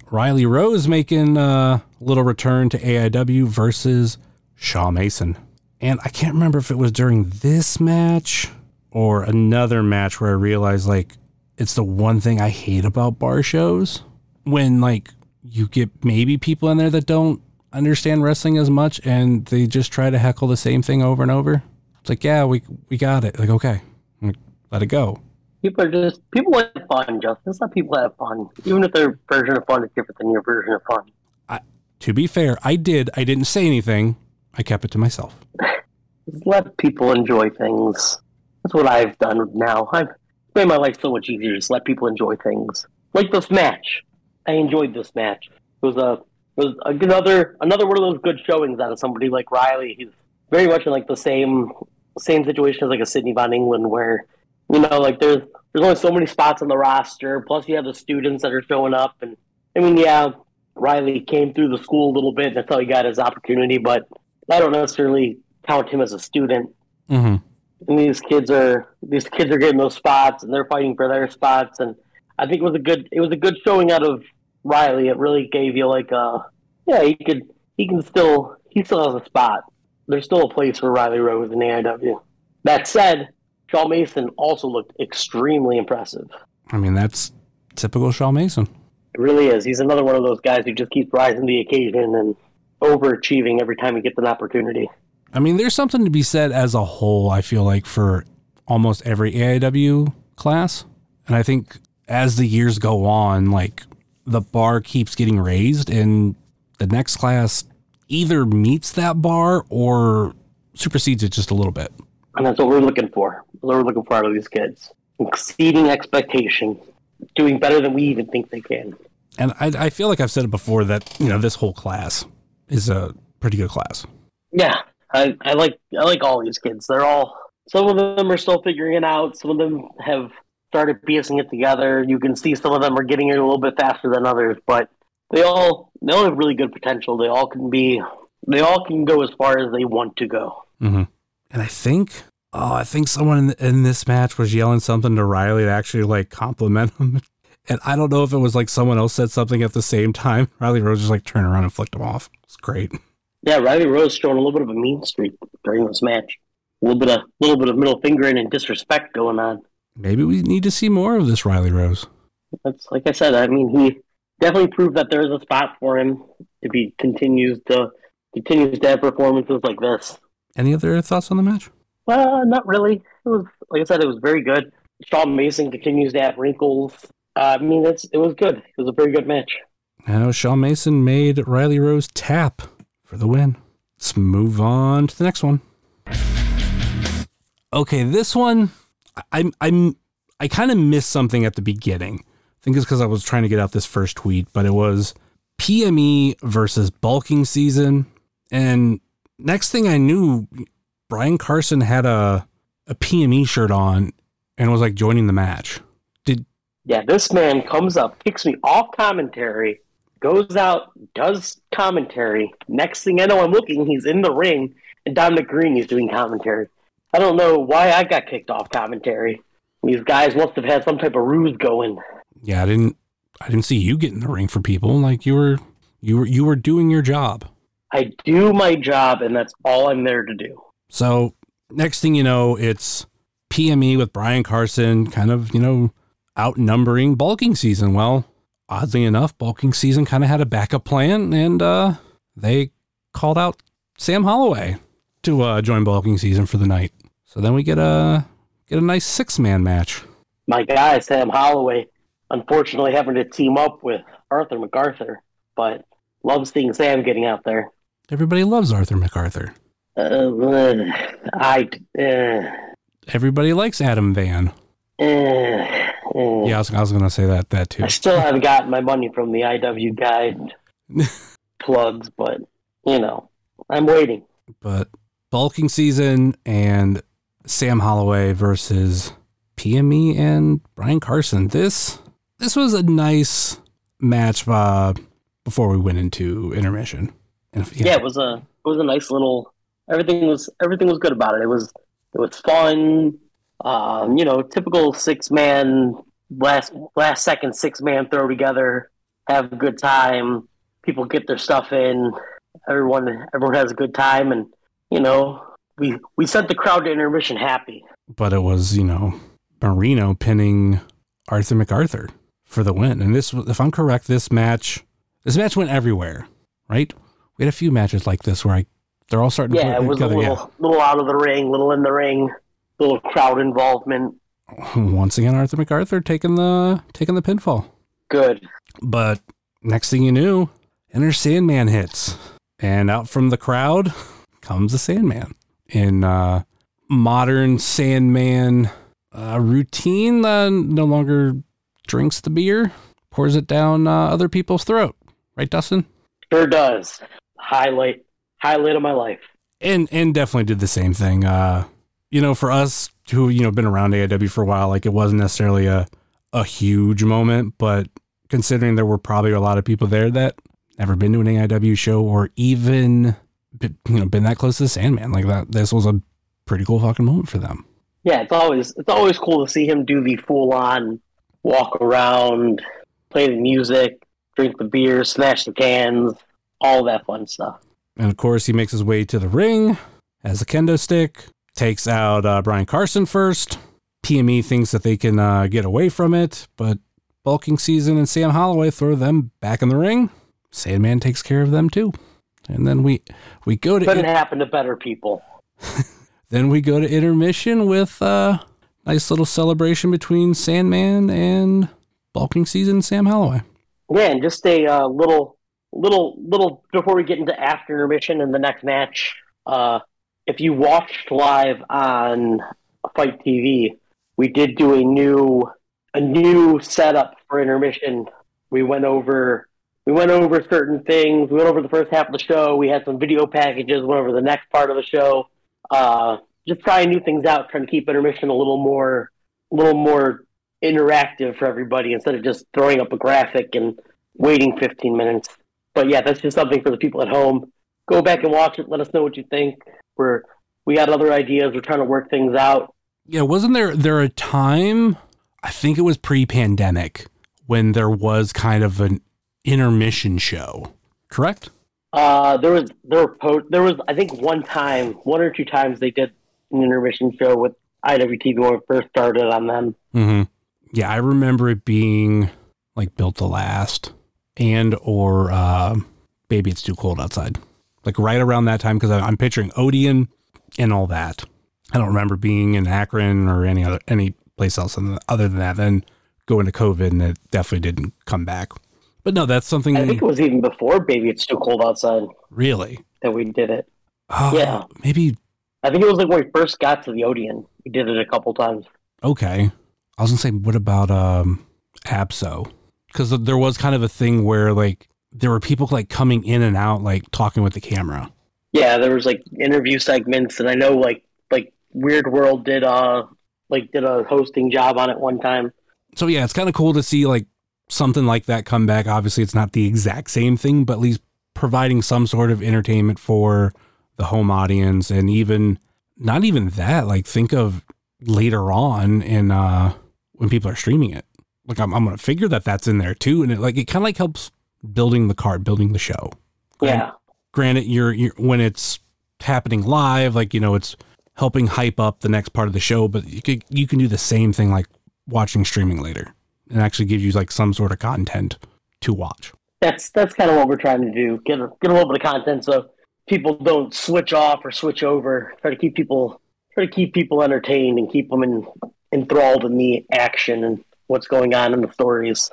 Riley Rose making uh, a little return to AIW versus Shaw Mason. And I can't remember if it was during this match or another match where I realized like it's the one thing I hate about bar shows when like you get maybe people in there that don't understand wrestling as much and they just try to heckle the same thing over and over. It's like, yeah, we we got it. Like, okay, let it go. People are just people like fun, Justin. Just let people have fun, even if their version of fun is different than your version of fun. To be fair, I did. I didn't say anything. I kept it to myself. Let people enjoy things. That's what I've done now. I've made my life so much easier. Just let people enjoy things. Like this match. I enjoyed this match. It was a it was another another one of those good showings out of somebody like Riley. He's very much in like the same same situation as like a Sydney Von England, where you know like there's there's only so many spots on the roster. Plus you have the students that are showing up, and I mean yeah, Riley came through the school a little bit. That's how he got his opportunity, but I don't necessarily count him as a student. Mm-hmm. And these kids are these kids are getting those spots, and they're fighting for their spots. And I think it was a good it was a good showing out of Riley. It really gave you like a yeah he could he can still he still has a spot. There's still a place for Riley Rose in the AIW. That said, Shaw Mason also looked extremely impressive. I mean, that's typical Shaw Mason. It really is. He's another one of those guys who just keeps rising to the occasion and overachieving every time he gets an opportunity. I mean, there's something to be said as a whole, I feel like, for almost every AIW class. And I think as the years go on, like the bar keeps getting raised and the next class either meets that bar or supersedes it just a little bit. And that's what we're looking for. That's what we're looking for out of these kids. Exceeding expectation, doing better than we even think they can. And I, I feel like I've said it before that, you know, this whole class is a pretty good class. Yeah, I, I like I like all these kids. They're all some of them are still figuring it out. Some of them have started piecing it together. You can see some of them are getting it a little bit faster than others, but they all they all have really good potential. They all can be they all can go as far as they want to go. Mm-hmm. And I think, oh, I think someone in, in this match was yelling something to Riley to actually like compliment him. And I don't know if it was like someone else said something at the same time. Riley Rose just like turned around and flicked him off. It's great. Yeah, Riley Rose showing a little bit of a mean streak during this match. A little bit of little bit of middle fingering and disrespect going on. Maybe we need to see more of this Riley Rose. That's like I said. I mean, he definitely proved that there is a spot for him if he continues to continues to have performances like this. Any other thoughts on the match? Well, not really. It was like I said, it was very good. Shawn Mason continues to have wrinkles. Uh, I mean, it was good. It was a very good match. Now, Shawn Mason made Riley Rose tap for the win. Let's move on to the next one. Okay, this one, I'm I'm I kind of missed something at the beginning. I think it's because I was trying to get out this first tweet, but it was PME versus bulking season. And next thing I knew, Brian Carson had a a PME shirt on and was like joining the match. Yeah, this man comes up, kicks me off commentary, goes out, does commentary. Next thing I know, I'm looking, he's in the ring, and Dominic Green is doing commentary. I don't know why I got kicked off commentary. These guys must have had some type of ruse going. yeah, I didn't I didn't see you get in the ring for people. Like you were you were you were doing your job. I do my job, and that's all I'm there to do. So next thing you know, it's PME with Brian Carson, kind of you know outnumbering bulking season. Well, oddly enough, bulking season kind of had a backup plan, and uh, they called out Sam Holloway to uh, join bulking season for the night. So then we get a get a nice six man match. My guy, Sam Holloway, unfortunately having to team up with Arthur MacArthur, but loves seeing Sam getting out there. Everybody loves Arthur MacArthur. Uh, I, uh, Everybody likes Adam Van. Uh, uh, Yeah, I was, I was gonna say that that too. I still haven't gotten my money from the IW guide plugs, but you know, I'm waiting. but bulking season and Sam Holloway versus PME and Brian Carson. This this was a nice match uh, before we went into intermission. If- Yeah. it was a it was a nice little. Everything was everything was good about it. It was it was fun. Um, you know, typical six man last last second six man throw together, have a good time. People get their stuff in, everyone everyone has a good time, and you know we we sent the crowd to intermission happy. But it was, you know, Marino pinning Arthur MacArthur for the win. And this, if I'm correct, this match, this match went everywhere, right? We had a few matches like this where I, they're all starting Yeah, to it was a together. little little out of the ring, little in the ring, little crowd involvement. Once again, Arthur MacArthur taking the taking the pinfall. Good. But next thing you knew, Enter Sandman hits, and out from the crowd comes the Sandman in uh, modern Sandman uh, routine. Uh, no longer drinks the beer, pours it down uh, other people's throat. Right, Dustin? Sure does. Highlight highlight of my life. and and definitely did the same thing. Uh, you know, for us who you know been around AIW for a while, like it wasn't necessarily a a huge moment, but considering there were probably a lot of people there that never been to an AIW show or even you know been that close to the Sandman, like that, this was a pretty cool fucking moment for them. Yeah, it's always it's always cool to see him do the full on walk around, play the music, drink the beer, smash the cans, all that fun stuff. And of course, he makes his way to the ring, has a kendo stick, takes out uh, Brian Carson first. PME thinks that they can uh, get away from it, but Bulking Season and Sam Holloway throw them back in the ring. Sandman takes care of them too. And then we we go to Couldn't happen to better people. then we go to intermission with a nice little celebration between Sandman and Bulking Season and Sam Holloway. Yeah, and just a uh, little, little, little before we get into after intermission and the next match. Uh, if you watched live on Fight TV, we did do a new, a new setup for intermission. We went over, we went over certain things. We went over the first half of the show. We had some video packages. Went over the next part of the show. Uh, just trying new things out, trying to keep intermission a little more, a little more interactive for everybody instead of just throwing up a graphic and waiting 15 minutes. But yeah, that's just something for the people at home. Go back and watch it. Let us know what you think. We're we got other ideas. We're trying to work things out. Yeah, wasn't there there a time? I think it was pre-pandemic when there was kind of an intermission show. Correct? Uh, there was there were po- there was I think one time, one or two times they did an intermission show with IWTV when it first started on them. Mm-hmm. Yeah, I remember it being like built to last, and or uh, baby, it's too cold outside. Like right around that time, because I'm picturing Odeon and all that. I don't remember being in Akron or any other any place else other than that. Then going to COVID, and it definitely didn't come back. But no, that's something I think it was even before Baby It's Too Cold Outside really. that we did it. Oh, Yeah. maybe I think it was like when we first got to the Odeon. We did it a couple times. Okay. I was gonna say, what about um Abso? Because there was kind of a thing where like there were people like coming in and out, like talking with the camera. Yeah, there was like interview segments, and I know like like Weird World did uh like did a hosting job on it one time. So yeah, it's kind of cool to see like something like that come back. Obviously, it's not the exact same thing, but at least providing some sort of entertainment for the home audience, and even not even that. Like think of later on in uh when people are streaming it. Like I'm, I'm gonna figure that that's in there too, and it like it kind of like helps building the card, building the show. Yeah, granted you're, you're when it's happening live like you know it's helping hype up the next part of the show but you could you can do the same thing like watching streaming later and actually give you like some sort of content to watch that's that's kind of what we're trying to do. Get a, get a little bit of content so people don't switch off or switch over. Try to keep people try to keep people entertained and keep them in, enthralled in the action and what's going on in the stories.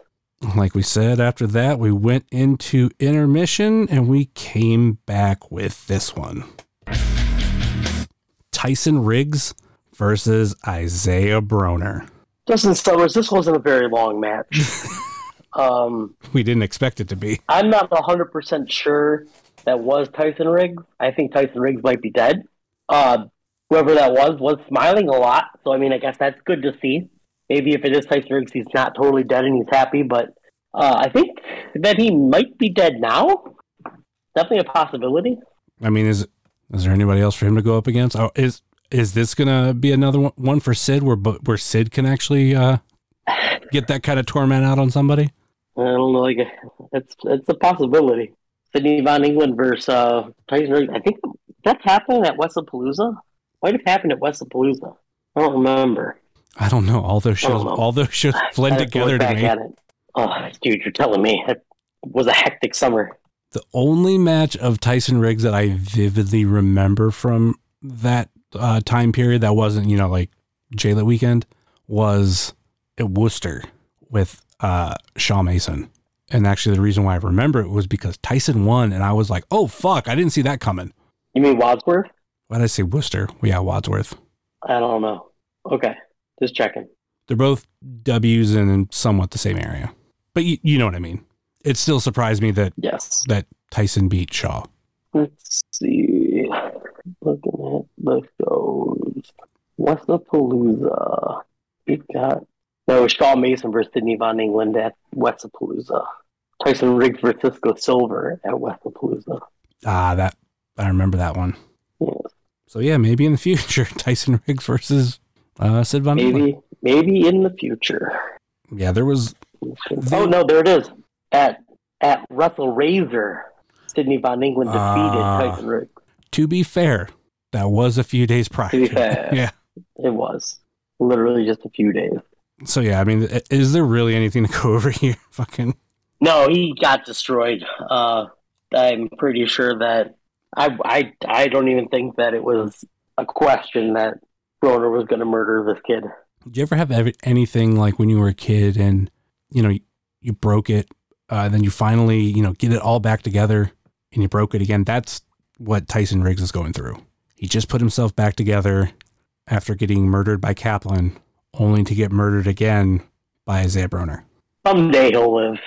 Like we said after that we went into intermission and we came back with this one tyson riggs versus isaiah broner Justin Summers, this wasn't a very long match. um, we didn't expect it to be I'm not 100% sure that was Tyson Riggs. I think Tyson Riggs might be dead. Uh, whoever that was was smiling a lot. So, I mean, I guess that's good to see. Maybe if it is Tyson Riggs, he's not totally dead and he's happy. But uh, I think that he might be dead now. Definitely a possibility. I mean, is is there anybody else for him to go up against? Oh, is is this gonna be another one, one for Sid, where where Sid can actually uh, get that kind of torment out on somebody? I don't know. Like, it's, it's a possibility. Sydney Von England versus uh, Tyson Riggs. I think that's happening at Westapalooza. Might have happened at Westapalooza. I don't remember. I don't know. All those shows, all those shows blend to together to me. Oh, dude, you're telling me it was a hectic summer. The only match of Tyson Riggs that I vividly remember from that uh, time period that wasn't, you know, like JLIT weekend was at Worcester with uh, Shaw Mason. And actually, the reason why I remember it was because Tyson won, and I was like, "Oh fuck, I didn't see that coming." You mean Wadsworth? Why did I say Worcester? Well, yeah, Wadsworth. I don't know. Okay, just checking. They're both W's in somewhat the same area, but you, you know what I mean. It still surprised me that Yes. that Tyson beat Shaw. Let's see. Looking at the shows. What's the Palooza? We've got no Shaw Mason versus Sydney Von England at Westapalooza. Tyson Riggs versus Cisco Silver at Westapalooza. Ah, that I remember that one. Yes. So yeah, maybe in the future, Tyson Riggs versus uh, Sid Von England. Maybe, maybe in the future. Yeah, there was. Oh no, there it is. At at Russell Razor, Sydney Von England defeated Ah. Tyson Riggs. To be fair, that was a few days prior. To be fair. yeah. It was literally just a few days. So yeah, I mean, is there really anything to go over here? Fucking. No, he got destroyed. Uh, I'm pretty sure that I, I I don't even think that it was a question that Broner was going to murder this kid. Did you ever have ever, anything like when you were a kid and you know you, you broke it, uh, then you finally you know get it all back together and you broke it again? That's what Tyson Riggs is going through. He just put himself back together after getting murdered by Kaplan, only to get murdered again by Isaiah Broner. Someday he'll live.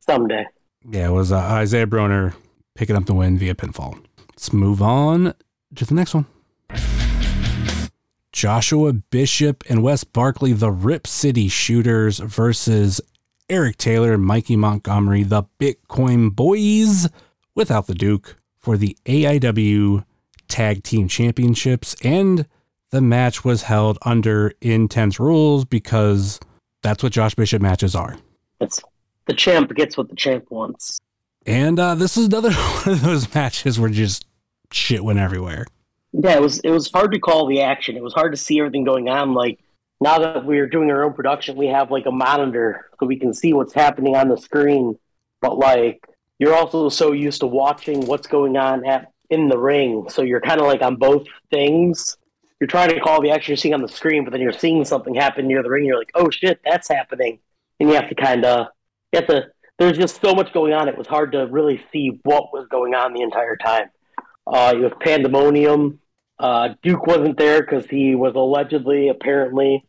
Someday. Yeah, it was uh, Isaiah Broner picking up the win via pinfall. Let's move on to the next one. Joshua Bishop and Wes Barkley, the Rip City Shooters versus Eric Taylor and Mikey Montgomery, the Bitcoin Boys, without the Duke, for the AIW Tag Team Championships. And the match was held under intense rules because that's what Josh Bishop matches are. It's the champ gets what the champ wants. And uh, this is another one of those matches where just shit went everywhere. Yeah, it was it was hard to call the action. It was hard to see everything going on. Like now that we're doing our own production, we have like a monitor so we can see what's happening on the screen. But like you're also so used to watching what's going on at in the ring, so you're kind of like on both things. You're trying to call the action you're seeing on the screen, but then you're seeing something happen near the ring. You're like, oh shit, that's happening, and you have to kind of you have to. There's just so much going on. It was hard to really see what was going on the entire time. Uh, you have pandemonium. Uh, Duke wasn't there because he was allegedly, apparently,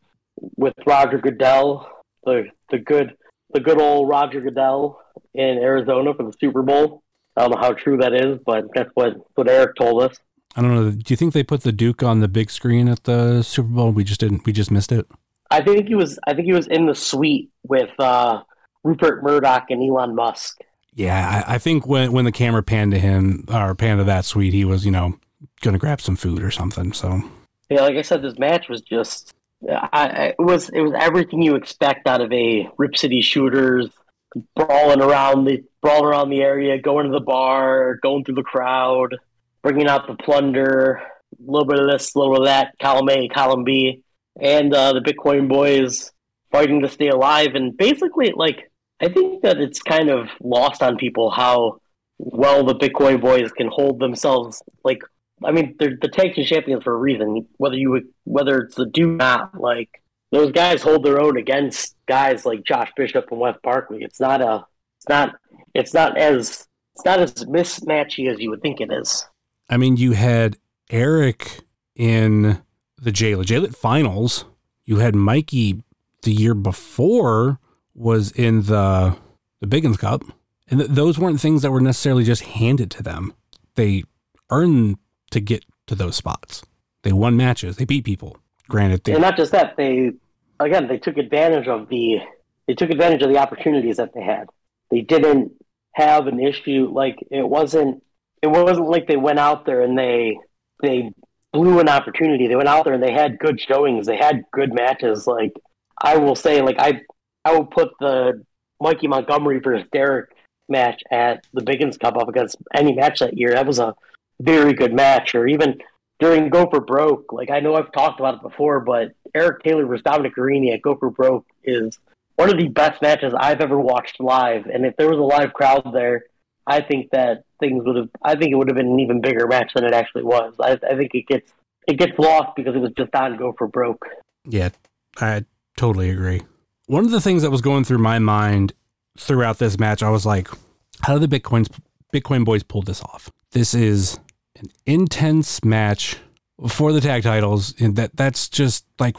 with Roger Goodell, the the good, the good old Roger Goodell in Arizona for the Super Bowl. I don't know how true that is, but that's what what Eric told us. I don't know. Do you think they put the Duke on the big screen at the Super Bowl? We just didn't. We just missed it. I think he was. I think he was in the suite with uh, Rupert Murdoch and Elon Musk. Yeah, I, I think when when the camera panned to him or panned to that suite, he was you know going to grab some food or something. So Yeah, like I said, this match was just. I, it was it was everything you expect out of a Rip City Shooters, brawling around the brawling around the area, going to the bar, going through the crowd, bringing out the plunder, a little bit of this, a little bit of that, column A, column B, and uh, the Bitcoin boys fighting to stay alive. And basically, like I think that it's kind of lost on people how well the Bitcoin boys can hold themselves like I mean, they're the tag team champions for a reason. Whether you would, whether it's the do not, like those guys hold their own against guys like Josh Bishop and Wes Barkley. It's not a, it's not, it's not as, it's not as mismatchy as you would think it is. I mean, you had Eric in the JLIT JLIT finals. You had Mikey the year before was in the the Biggins Cup, and th- those weren't things that were necessarily just handed to them. They earned to get to those spots. They won matches. They beat people. Granted, they And not just that, they again they took advantage of the, they took advantage of the opportunities that they had. They didn't have an issue like it wasn't, it wasn't like they went out there and they, they blew an opportunity. They went out there and they had good showings. They had good matches. Like I will say, like I, I would put the Mikey Montgomery versus Derek match at the Biggins Cup up against any match that year. That was a very good match. Or even during Gopher Broke, like I know I've talked about it before, but Eric Taylor versus Dominic Garrini at Gopher Broke is one of the best matches I've ever watched live. And if there was a live crowd there, I think that things would have. I think it would have been an even bigger match than it actually was. I, I think it gets it gets lost because it was just on Gopher Broke. Yeah, I totally agree. One of the things that was going through my mind throughout this match, I was like, how did the Bitcoins Bitcoin boys pull this off? This is an intense match for the tag titles, and that that's just like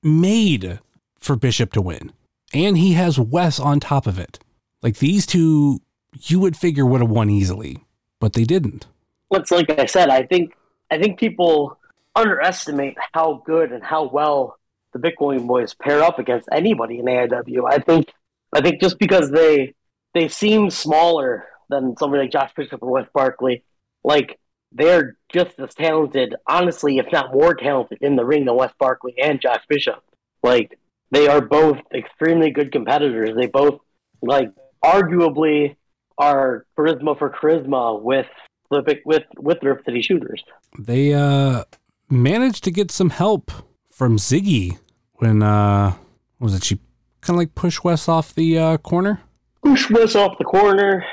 made for Bishop to win. And he has Wes on top of it. Like these two, you would figure would have won easily, but they didn't. It's like I said, I think I think people underestimate how good and how well the Bitcoin boys pair up against anybody in AIW. I think I think just because they they seem smaller than somebody like Josh Bishop or Wes Barkley, like they're just as talented, honestly, if not more talented in the ring than Wes Barkley and Josh Bishop. Like they are both extremely good competitors. They both like arguably are charisma for charisma with the with with Rip City Shooters. They uh managed to get some help from Ziggy when uh what was it she kind of like push Wes off the uh, corner. Push Wes off the corner,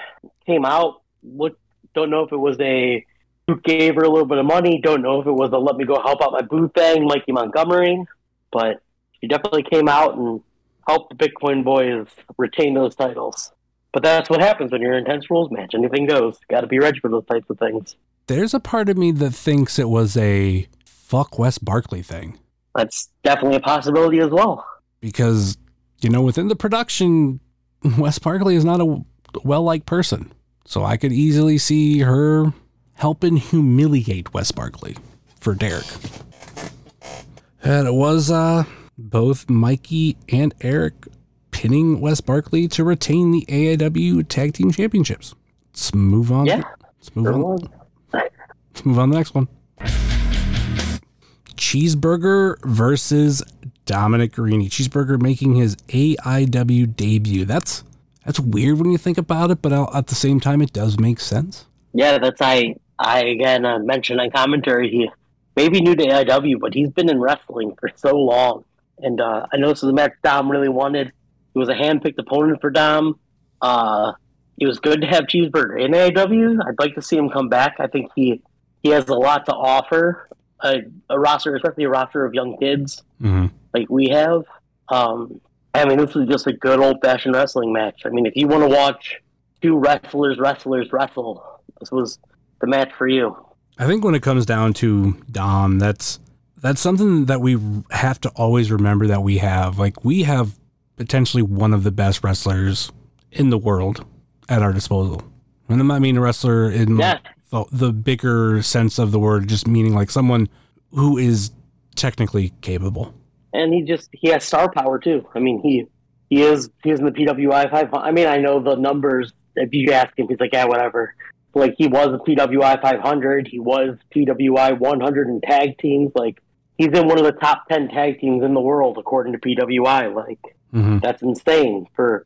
came out. Look, don't know if it was a who gave her a little bit of money. Don't know if it was a let me go help out my boo thing, Mikey Montgomery, but she definitely came out and helped the Bitcoin boys retain those titles. But that's what happens when you're in intense rules match. Anything goes. Got to be ready for those types of things. There's a part of me that thinks it was a fuck Wes Barkley thing. That's definitely a possibility as well. Because, you know, within the production, Wes Barkley is not a well liked person. So I could easily see her helping humiliate Wes Barkley for Derek. And it was uh, both Mikey and Eric pinning Wes Barkley to retain the AIW Tag Team Championships. Let's move on. Yeah, Let's move on. Let's move on to the next one. Cheeseburger versus Dominic Garrini. Cheeseburger making his AIW debut. That's that's weird when you think about it, but at the same time, it does make sense. Yeah, that's I. I again uh, mentioned on commentary. He maybe new to AIW, but he's been in wrestling for so long. And uh, I know this is a match Dom really wanted. He was a hand-picked opponent for Dom. Uh, it was good to have Cheeseburger in AIW. I'd like to see him come back. I think he he has a lot to offer. A, a roster, especially a roster of young kids Mm-hmm. like we have. Um, I mean, this was just a good old-fashioned wrestling match. I mean, if you want to watch two wrestlers, wrestlers wrestle, this was the match for you. I think when it comes down to Dom, that's that's something that we have to always remember that we have. Like we have potentially one of the best wrestlers in the world at our disposal. And I mean a wrestler in Yeah. The, the bigger sense of the word, just meaning like someone who is technically capable. and he just he has star power too. I mean, he he is he is in the PWI five. I mean, I know the numbers. If you ask him, he's like, yeah, whatever. Like he was a PWI 500. He was PWI 100 in tag teams. Like he's in one of the top 10 tag teams in the world according to PWI. Like Mm-hmm. that's insane. For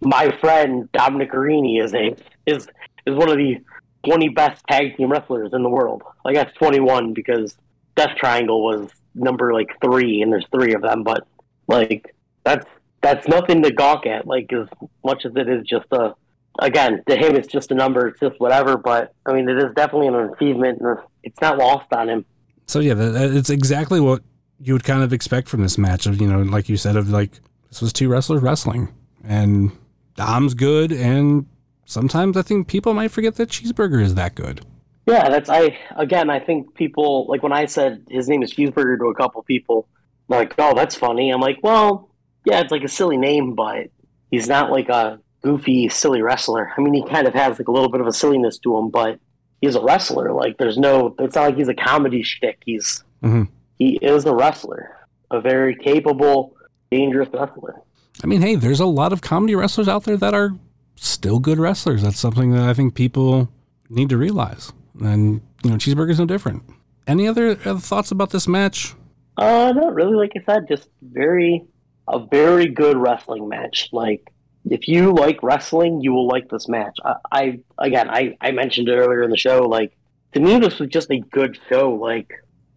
my friend Dominic Garrini is a is is one of the 20 best tag team wrestlers in the world. I guess 21 because Death Triangle was number like three, and there's three of them. But like that's that's nothing to gawk at. Like as much as it is just a again to him, it's just a number. It's just whatever. But I mean, it is definitely an achievement, and it's not lost on him. So yeah, it's exactly what you would kind of expect from this match. Of you know, like you said, of like this was two wrestlers wrestling, and Dom's good, and sometimes I think people might forget that Cheeseburger is that good. Yeah, that's I again. I think people like when I said his name is Cheeseburger to a couple people, like, oh, that's funny. I'm like, well, yeah, it's like a silly name, but he's not like a goofy, silly wrestler. I mean, he kind of has like a little bit of a silliness to him, but he's a wrestler. Like, there's no. It's not like he's a comedy shtick. He's Mhm. he is a wrestler, a very capable, dangerous wrestler. I mean, hey, there's a lot of comedy wrestlers out there that are still good wrestlers. That's something that I think people need to realize. And you know, Cheeseburger's no different. Any other, thoughts about this match? Uh, not really. Like I said, just very a very good wrestling match. Like if you like wrestling, you will like this match. I, I again, I I mentioned it earlier in the show. Like to me, this was just a good show. Like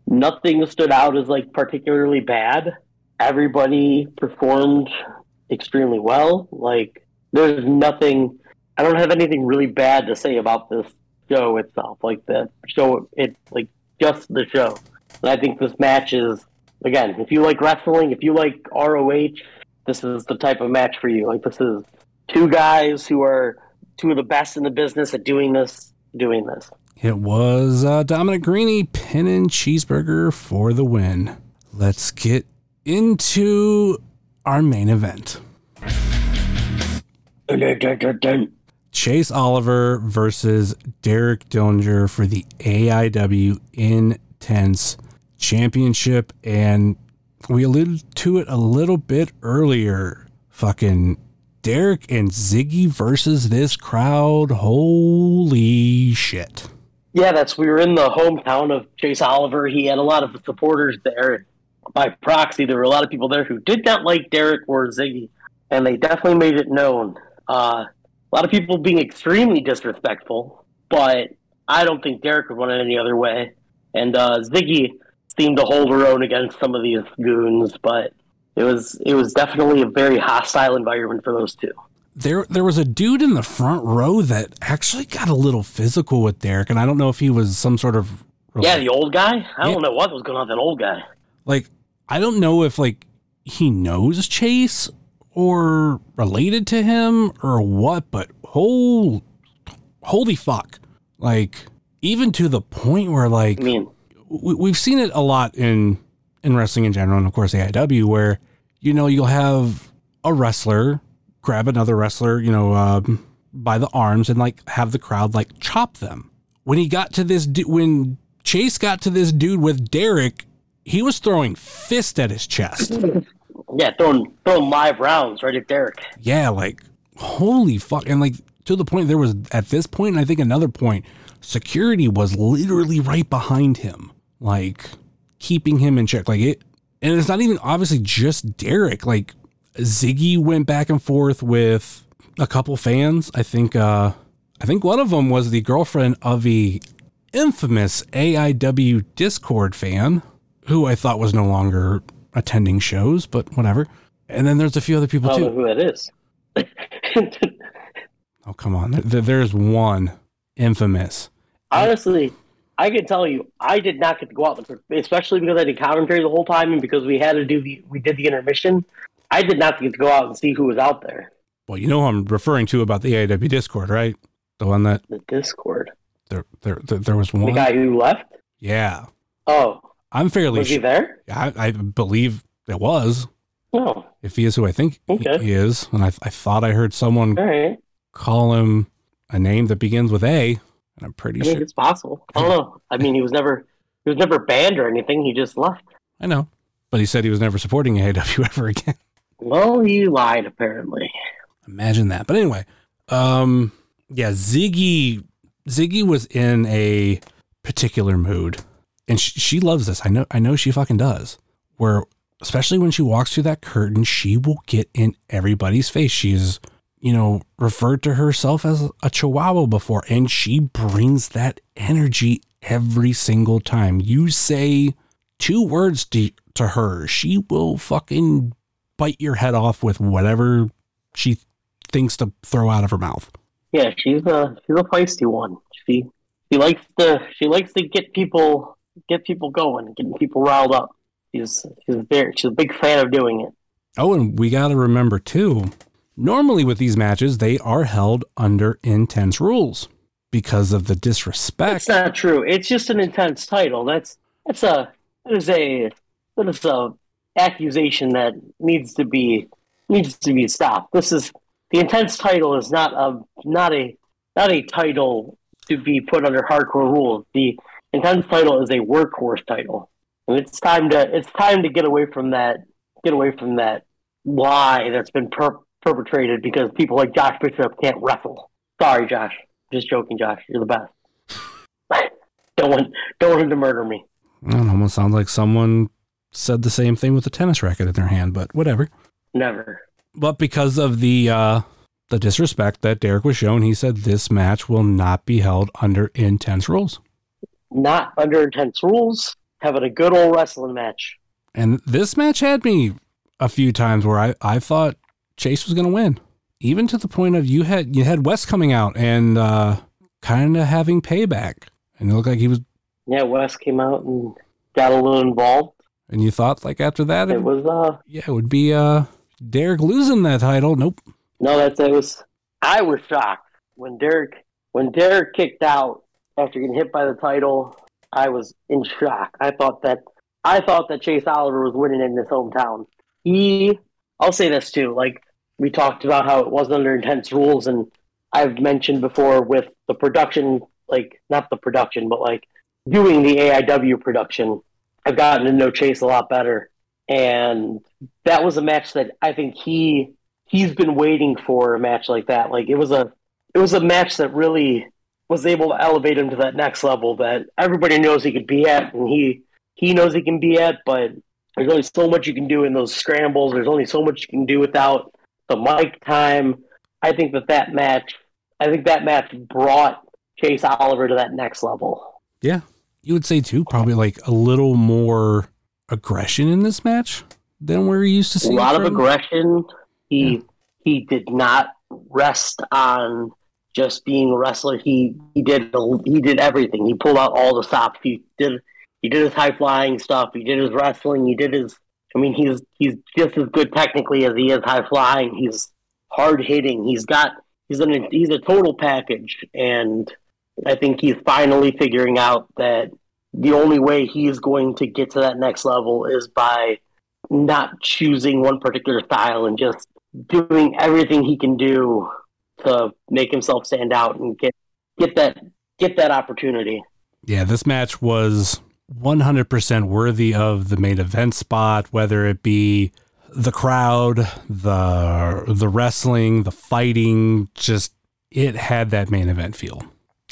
nothing stood out as like particularly bad. Everybody performed extremely well. Like there's nothing. I don't have anything really bad to say about this show itself. Like the show, it like just the show. And I think this match is again, if you like wrestling, if you like ROH, this is the type of match for you. Like this is two guys who are two of the best in the business at doing this, doing this. It was uh, Dominic Garrini pinning Cheeseburger for the win. Let's get into our main event. Chase Oliver versus Derek Dillinger for the AIW Intense Championship. And we alluded to it a little bit earlier. Fucking Derek and Ziggy versus this crowd. Holy shit. Yeah, that's we were in the hometown of Chase Oliver. He had a lot of supporters there. By proxy, there were a lot of people there who did not like Derek or Ziggy, and they definitely made it known. Uh, a lot of people being extremely disrespectful, but I don't think Derek would run it any other way. And uh, Ziggy seemed to hold her own against some of these goons, but it was it was definitely a very hostile environment for those two. There, there was a dude in the front row that actually got a little physical with Derek, and I don't know if he was some sort of Yeah, the old guy. I Yeah. don't know what was going on with that old guy. like I don't know if like he knows Chase or related to him or what, but whole holy fuck. Like even to the point where like I mean, we, we've seen it a lot in in wrestling in general and of course AIW where you know you'll have a wrestler grab another wrestler, you know, um, by the arms and like have the crowd like chop them. When he got to this du- when Chase got to this dude with Derek, he was throwing fist at his chest. yeah, throwing throwing live rounds right at Derek. Yeah, like holy fuck. And like to the point there was at this point, and I think another point, security was literally right behind him, like keeping him in check. Like it and it's not even obviously just Derek. Like Ziggy went back and forth with a couple fans. I think uh I think one of them was the girlfriend of the infamous AIW Discord fan who I thought was no longer attending shows, but whatever. And then there's a few other people I too. don't know who that is. Oh come on! There, there's one infamous. Honestly, I can tell you, I did not get to go out, especially because I did commentary the whole time, and because we had to do the we did the intermission. I did not get to go out and see who was out there. Well, you know who I'm referring to about the AIW Discord, right? The one that The Discord, there there there, there was one. the guy who left. Yeah, Oh, I'm fairly. was he there? I, I believe it was. Oh, If he is who I think he- Okay. he is, and I I thought I heard someone right. call him a name that begins with A, and I'm pretty I mean, sure. it's possible. I don't know. I mean, he was never he was never banned or anything. He just left. I know, but he said he was never supporting AW ever again. Well, he lied apparently. Imagine that. But anyway, um, yeah, Ziggy, Ziggy was in a particular mood, and she, she loves this. I know, I know she fucking does. Where, especially when she walks through that curtain, she will get in everybody's face. She's, you know, referred to herself as a chihuahua before, and she brings that energy every single time. You say two words to, to her, she will fucking bite your head off with whatever she thinks to throw out of her mouth. Yeah, she's a she's a feisty one. She she likes to she likes to get people get people going, getting people riled up. She's she's very she's a big fan of doing it. Oh, and we got to remember too, normally with these matches, they are held under intense rules because of the disrespect. That's not true. It's just an intense title. That's that's a that is a that is a accusation that needs to be needs to be stopped. This is the intense title is not a not a not a title to be put under hardcore rules. The intense title is a workhorse title, and it's time to it's time to get away from that get away from that lie that's been per- perpetrated because people like Josh Bishop can't wrestle. Sorry, Josh. Just joking, Josh. You're the best. don't want don't want him to murder me. It almost sounds like someone said the same thing with a tennis racket in their hand, but whatever. Never. But because of the uh, the disrespect that Derek was shown, he said this match will not be held under intense rules. Not under intense rules, having a good old wrestling match. And this match had me a few times where I, I thought Chase was going to win, even to the point of you had you had West coming out and uh, kind of having payback, and it looked like he was. Yeah, West came out and got a little involved. And you thought like after that, It was uh yeah, it would be uh, Derek losing that title. Nope. no, that's it was. I was shocked when Derek when Derek kicked out after getting hit by the title. I was in shock. I thought that I thought that Chase Oliver was winning in his hometown. He, I'll say this too. Like we talked about how it wasn't under intense rules, and I've mentioned before with the production, like not the production, but like doing the AIW production. I've gotten to know Chase a lot better, and that was a match that I think he he's been waiting for a match like that. Like it was a it was a match that really was able to elevate him to that next level that everybody knows he could be at, and he he knows he can be at. But there's only so much you can do in those scrambles. There's only so much you can do without the mic time. I think that that match, I think that match brought Chase Oliver to that next level. Yeah, you would say too. Probably like a little more aggression in this match than we're used to seeing. A lot of aggression. He he did not rest on just being a wrestler. He he did he did everything. He pulled out all the stops. He did he did his high flying stuff. He did his wrestling. He did his. I mean, he's he's just as good technically as he is high flying. He's hard hitting. He's got he's an he's a total package, and I think he's finally figuring out that the only way he's going to get to that next level is by not choosing one particular style and just doing everything he can do to make himself stand out and get get that get that opportunity. Yeah, this match was 100% worthy of the main event spot, whether it be the crowd, the the wrestling, the fighting, just it had that main event feel.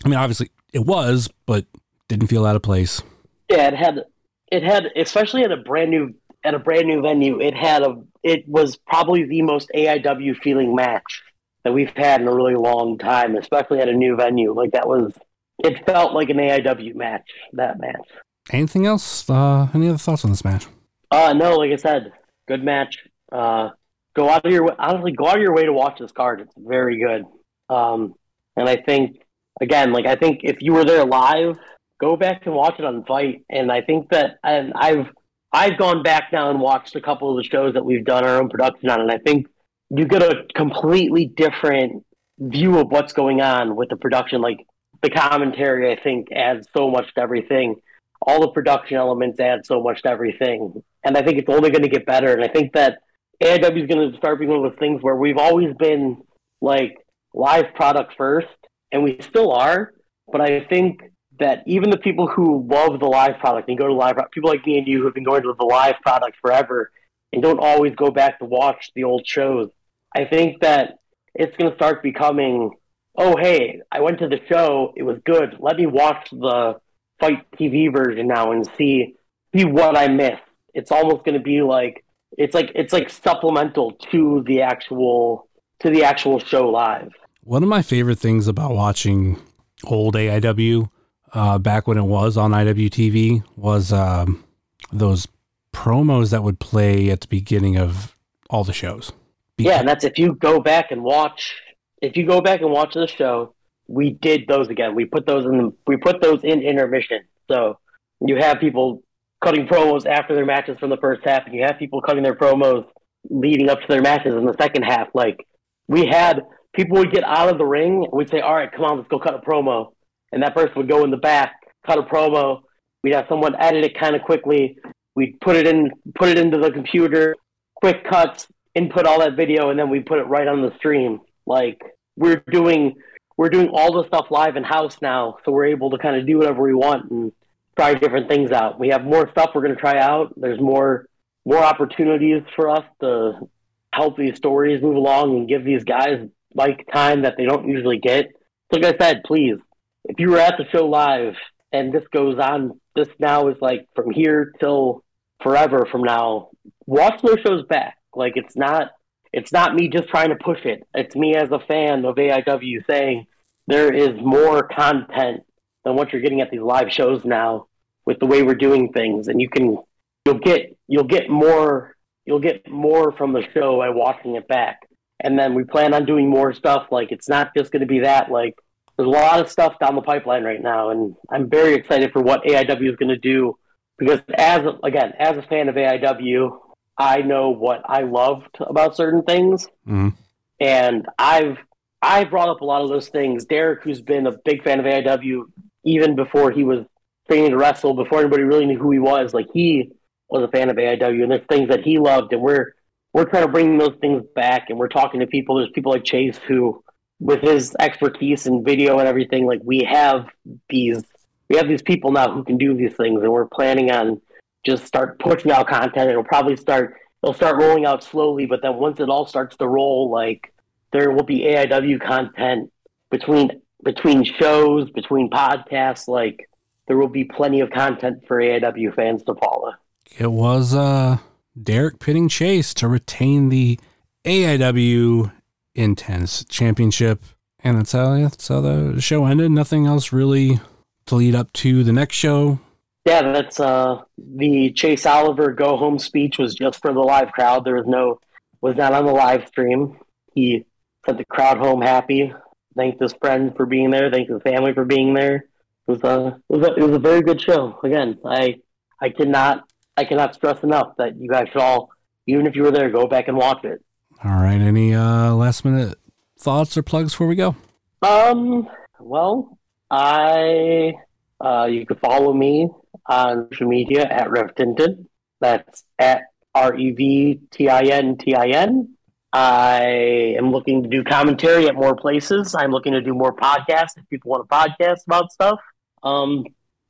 I mean, obviously it was, but didn't feel out of place. Yeah, it had it had especially at a brand new at a brand new venue. It had a it was probably the most AIW feeling match that we've had in a really long time, especially at a new venue. Like that was it felt like an AIW match. That match. Anything else? Uh, any other thoughts on this match? Uh no, like I said, good match. Uh go out of your way honestly go out of your way to watch this card. It's very good. Um and I think again, like I think if you were there live, go back and watch it on FITE. And I think that and I've I've gone back now and watched a couple of the shows that we've done our own production on, and I think you get a completely different view of what's going on with the production. Like the commentary, I think adds so much to everything. All the production elements add so much to everything, and I think it's only going to get better. And I think that AIW is going to start being one of those things where we've always been like live product first, and we still are. But I think that even the people who love the live product and go to live people like me and you who have been going to the live product forever and don't always go back to watch the old shows, I think that it's going to start becoming, oh hey, I went to the show, it was good. Let me watch the FITE TV version now and see see what I missed. It's almost going to be like it's like it's like supplemental to the actual to the actual show live. One of my favorite things about watching old AIW uh, back when it was on IWTV was um, those promos that would play at the beginning of all the shows. Yeah, and that's if you go back and watch. If you go back and watch the show, we did those again. We put those in. We put those in intermission. So you have people cutting promos after their matches from the first half, and you have people cutting their promos leading up to their matches in the second half. Like we had people would get out of the ring, we'd say, "All right, come on, let's go cut a promo," and that person would go in the back, cut a promo. We'd have someone edit it kind of quickly. We'd put it in, put it into the computer, quick cuts, input all that video, and then we put it right on the stream. Like we're doing, we're doing all the stuff live in house now, so we're able to kind of do whatever we want and try different things out. We have more stuff we're going to try out. There's more, more opportunities for us to help these stories move along and give these guys like time that they don't usually get. So Like I said, please, if you were at the show live and this goes on, this now is like from here till forever from now. Watch those shows back. Like it's not, it's not me just trying to push it. It's me as a fan of AIW saying there is more content than what you're getting at these live shows now with the way we're doing things, and you can you'll get you'll get more you'll get more from the show by watching it back. And then we plan on doing more stuff. Like it's not just going to be that. Like there's a lot of stuff down the pipeline right now, and I'm very excited for what AIW is going to do. Because as again, as a fan of AIW, I know what I loved about certain things, Mhm. and I've I brought up a lot of those things. Derek, who's been a big fan of AIW even before he was training to wrestle, before anybody really knew who he was, like he was a fan of AIW, and there's things that he loved, and we're we're trying to bring those things back, and we're talking to people. There's people like Chase who, with his expertise in video and everything, like we have these we have these people now who can do these things, and we're planning on just start pushing out content. It'll probably start it'll start rolling out slowly, but then once it all starts to roll, like there will be AIW content between between shows, between podcasts, like there will be plenty of content for AIW fans to follow. It was uh, Derek pitting Chase to retain the AIW Intense Championship, and that's how, that's how the show ended. Nothing else really to lead up to the next show. Yeah, that's uh the Chase Oliver go home speech was just for the live crowd. There was no was not on the live stream. He sent the crowd home happy. Thanked his friend for being there. Thanked his family for being there. It was a it was a, it was a very good show. Again, I I cannot I cannot stress enough that you guys should all, even if you were there, go back and watch it. All right, any uh, last minute thoughts or plugs before we go? Um, well, I uh, you can follow me on social media at Rev Tintin. That's at R E V T I N T I N. I am looking to do commentary at more places. I'm looking to do more podcasts if people want to podcast about stuff. Um,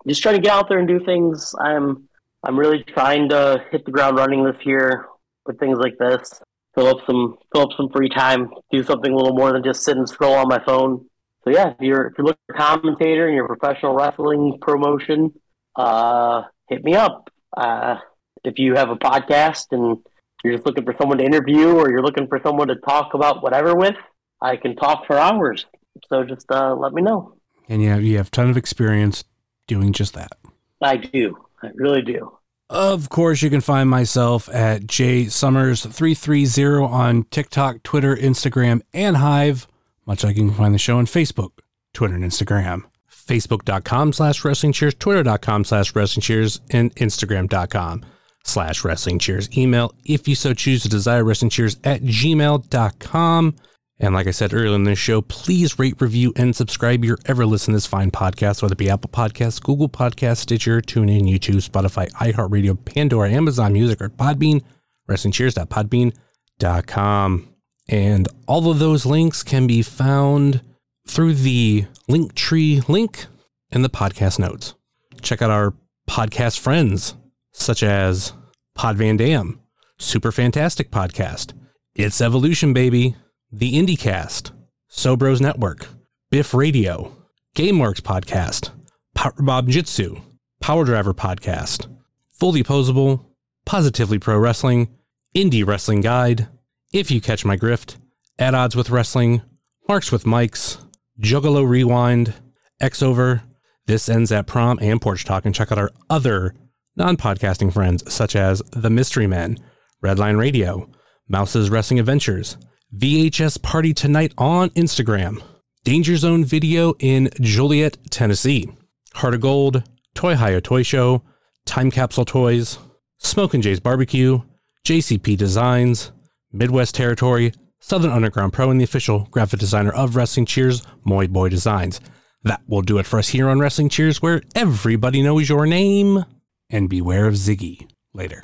just trying to get out there and do things. I'm I'm really trying to hit the ground running this year with things like this. Fill up some fill up some free time. Do something a little more than just sit and scroll on my phone. So yeah, if you're if you're looking for a commentator in you're professional wrestling promotion, uh, hit me up. Uh, if you have a podcast and you're just looking for someone to interview or you're looking for someone to talk about whatever with, I can talk for hours. So just uh, let me know. And you have, you have a ton of experience doing just that. I do. I really do. Of course, you can find myself at jsummers330 on TikTok, Twitter, Instagram, and Hive, much like you can find the show on Facebook, Twitter, and Instagram. Facebook.com slash wrestling cheers, Twitter.com slash wrestling cheers, and Instagram.com slash wrestling cheers. Email, if you so choose to desire, wrestling cheers at gmail.com. And like I said earlier in this show, please rate, review, and subscribe your ever listen to this fine podcast, whether it be Apple Podcasts, Google Podcasts, Stitcher, TuneIn, YouTube, Spotify, iHeartRadio, Pandora, Amazon Music, or Podbean, WrestlingCheers.podbean.com. And all of those links can be found through the link tree link in the podcast notes. Check out our podcast friends, such as Pod Van Dam, Super Fantastic Podcast, It's Evolution Baby, The IndieCast, Sobros Network, Biff Radio, GameWorks Podcast, Power Bob Jitsu, Power Driver Podcast, Fully Posable, Positively Pro Wrestling, Indie Wrestling Guide, If You Catch My Grift, At Odds with Wrestling, Marks with Mikes, Juggalo Rewind, X Over, This Ends at Prom, and Porch Talk, and check out our other non podcasting friends such as The Mystery Men, Redline Radio, Mouse's Wrestling Adventures, VHS Party Tonight on Instagram, Danger Zone Video in Joliet, Tennessee, Heart of Gold, Toy Hio Toy Show, Time Capsule Toys, Smoke and Jay's Barbecue, JCP Designs, Midwest Territory, Southern Underground Pro, and the official graphic designer of Wrestling Cheers, Moy Boy Designs. That will do it for us here on Wrestling Cheers, where everybody knows your name. And beware of Ziggy. Later.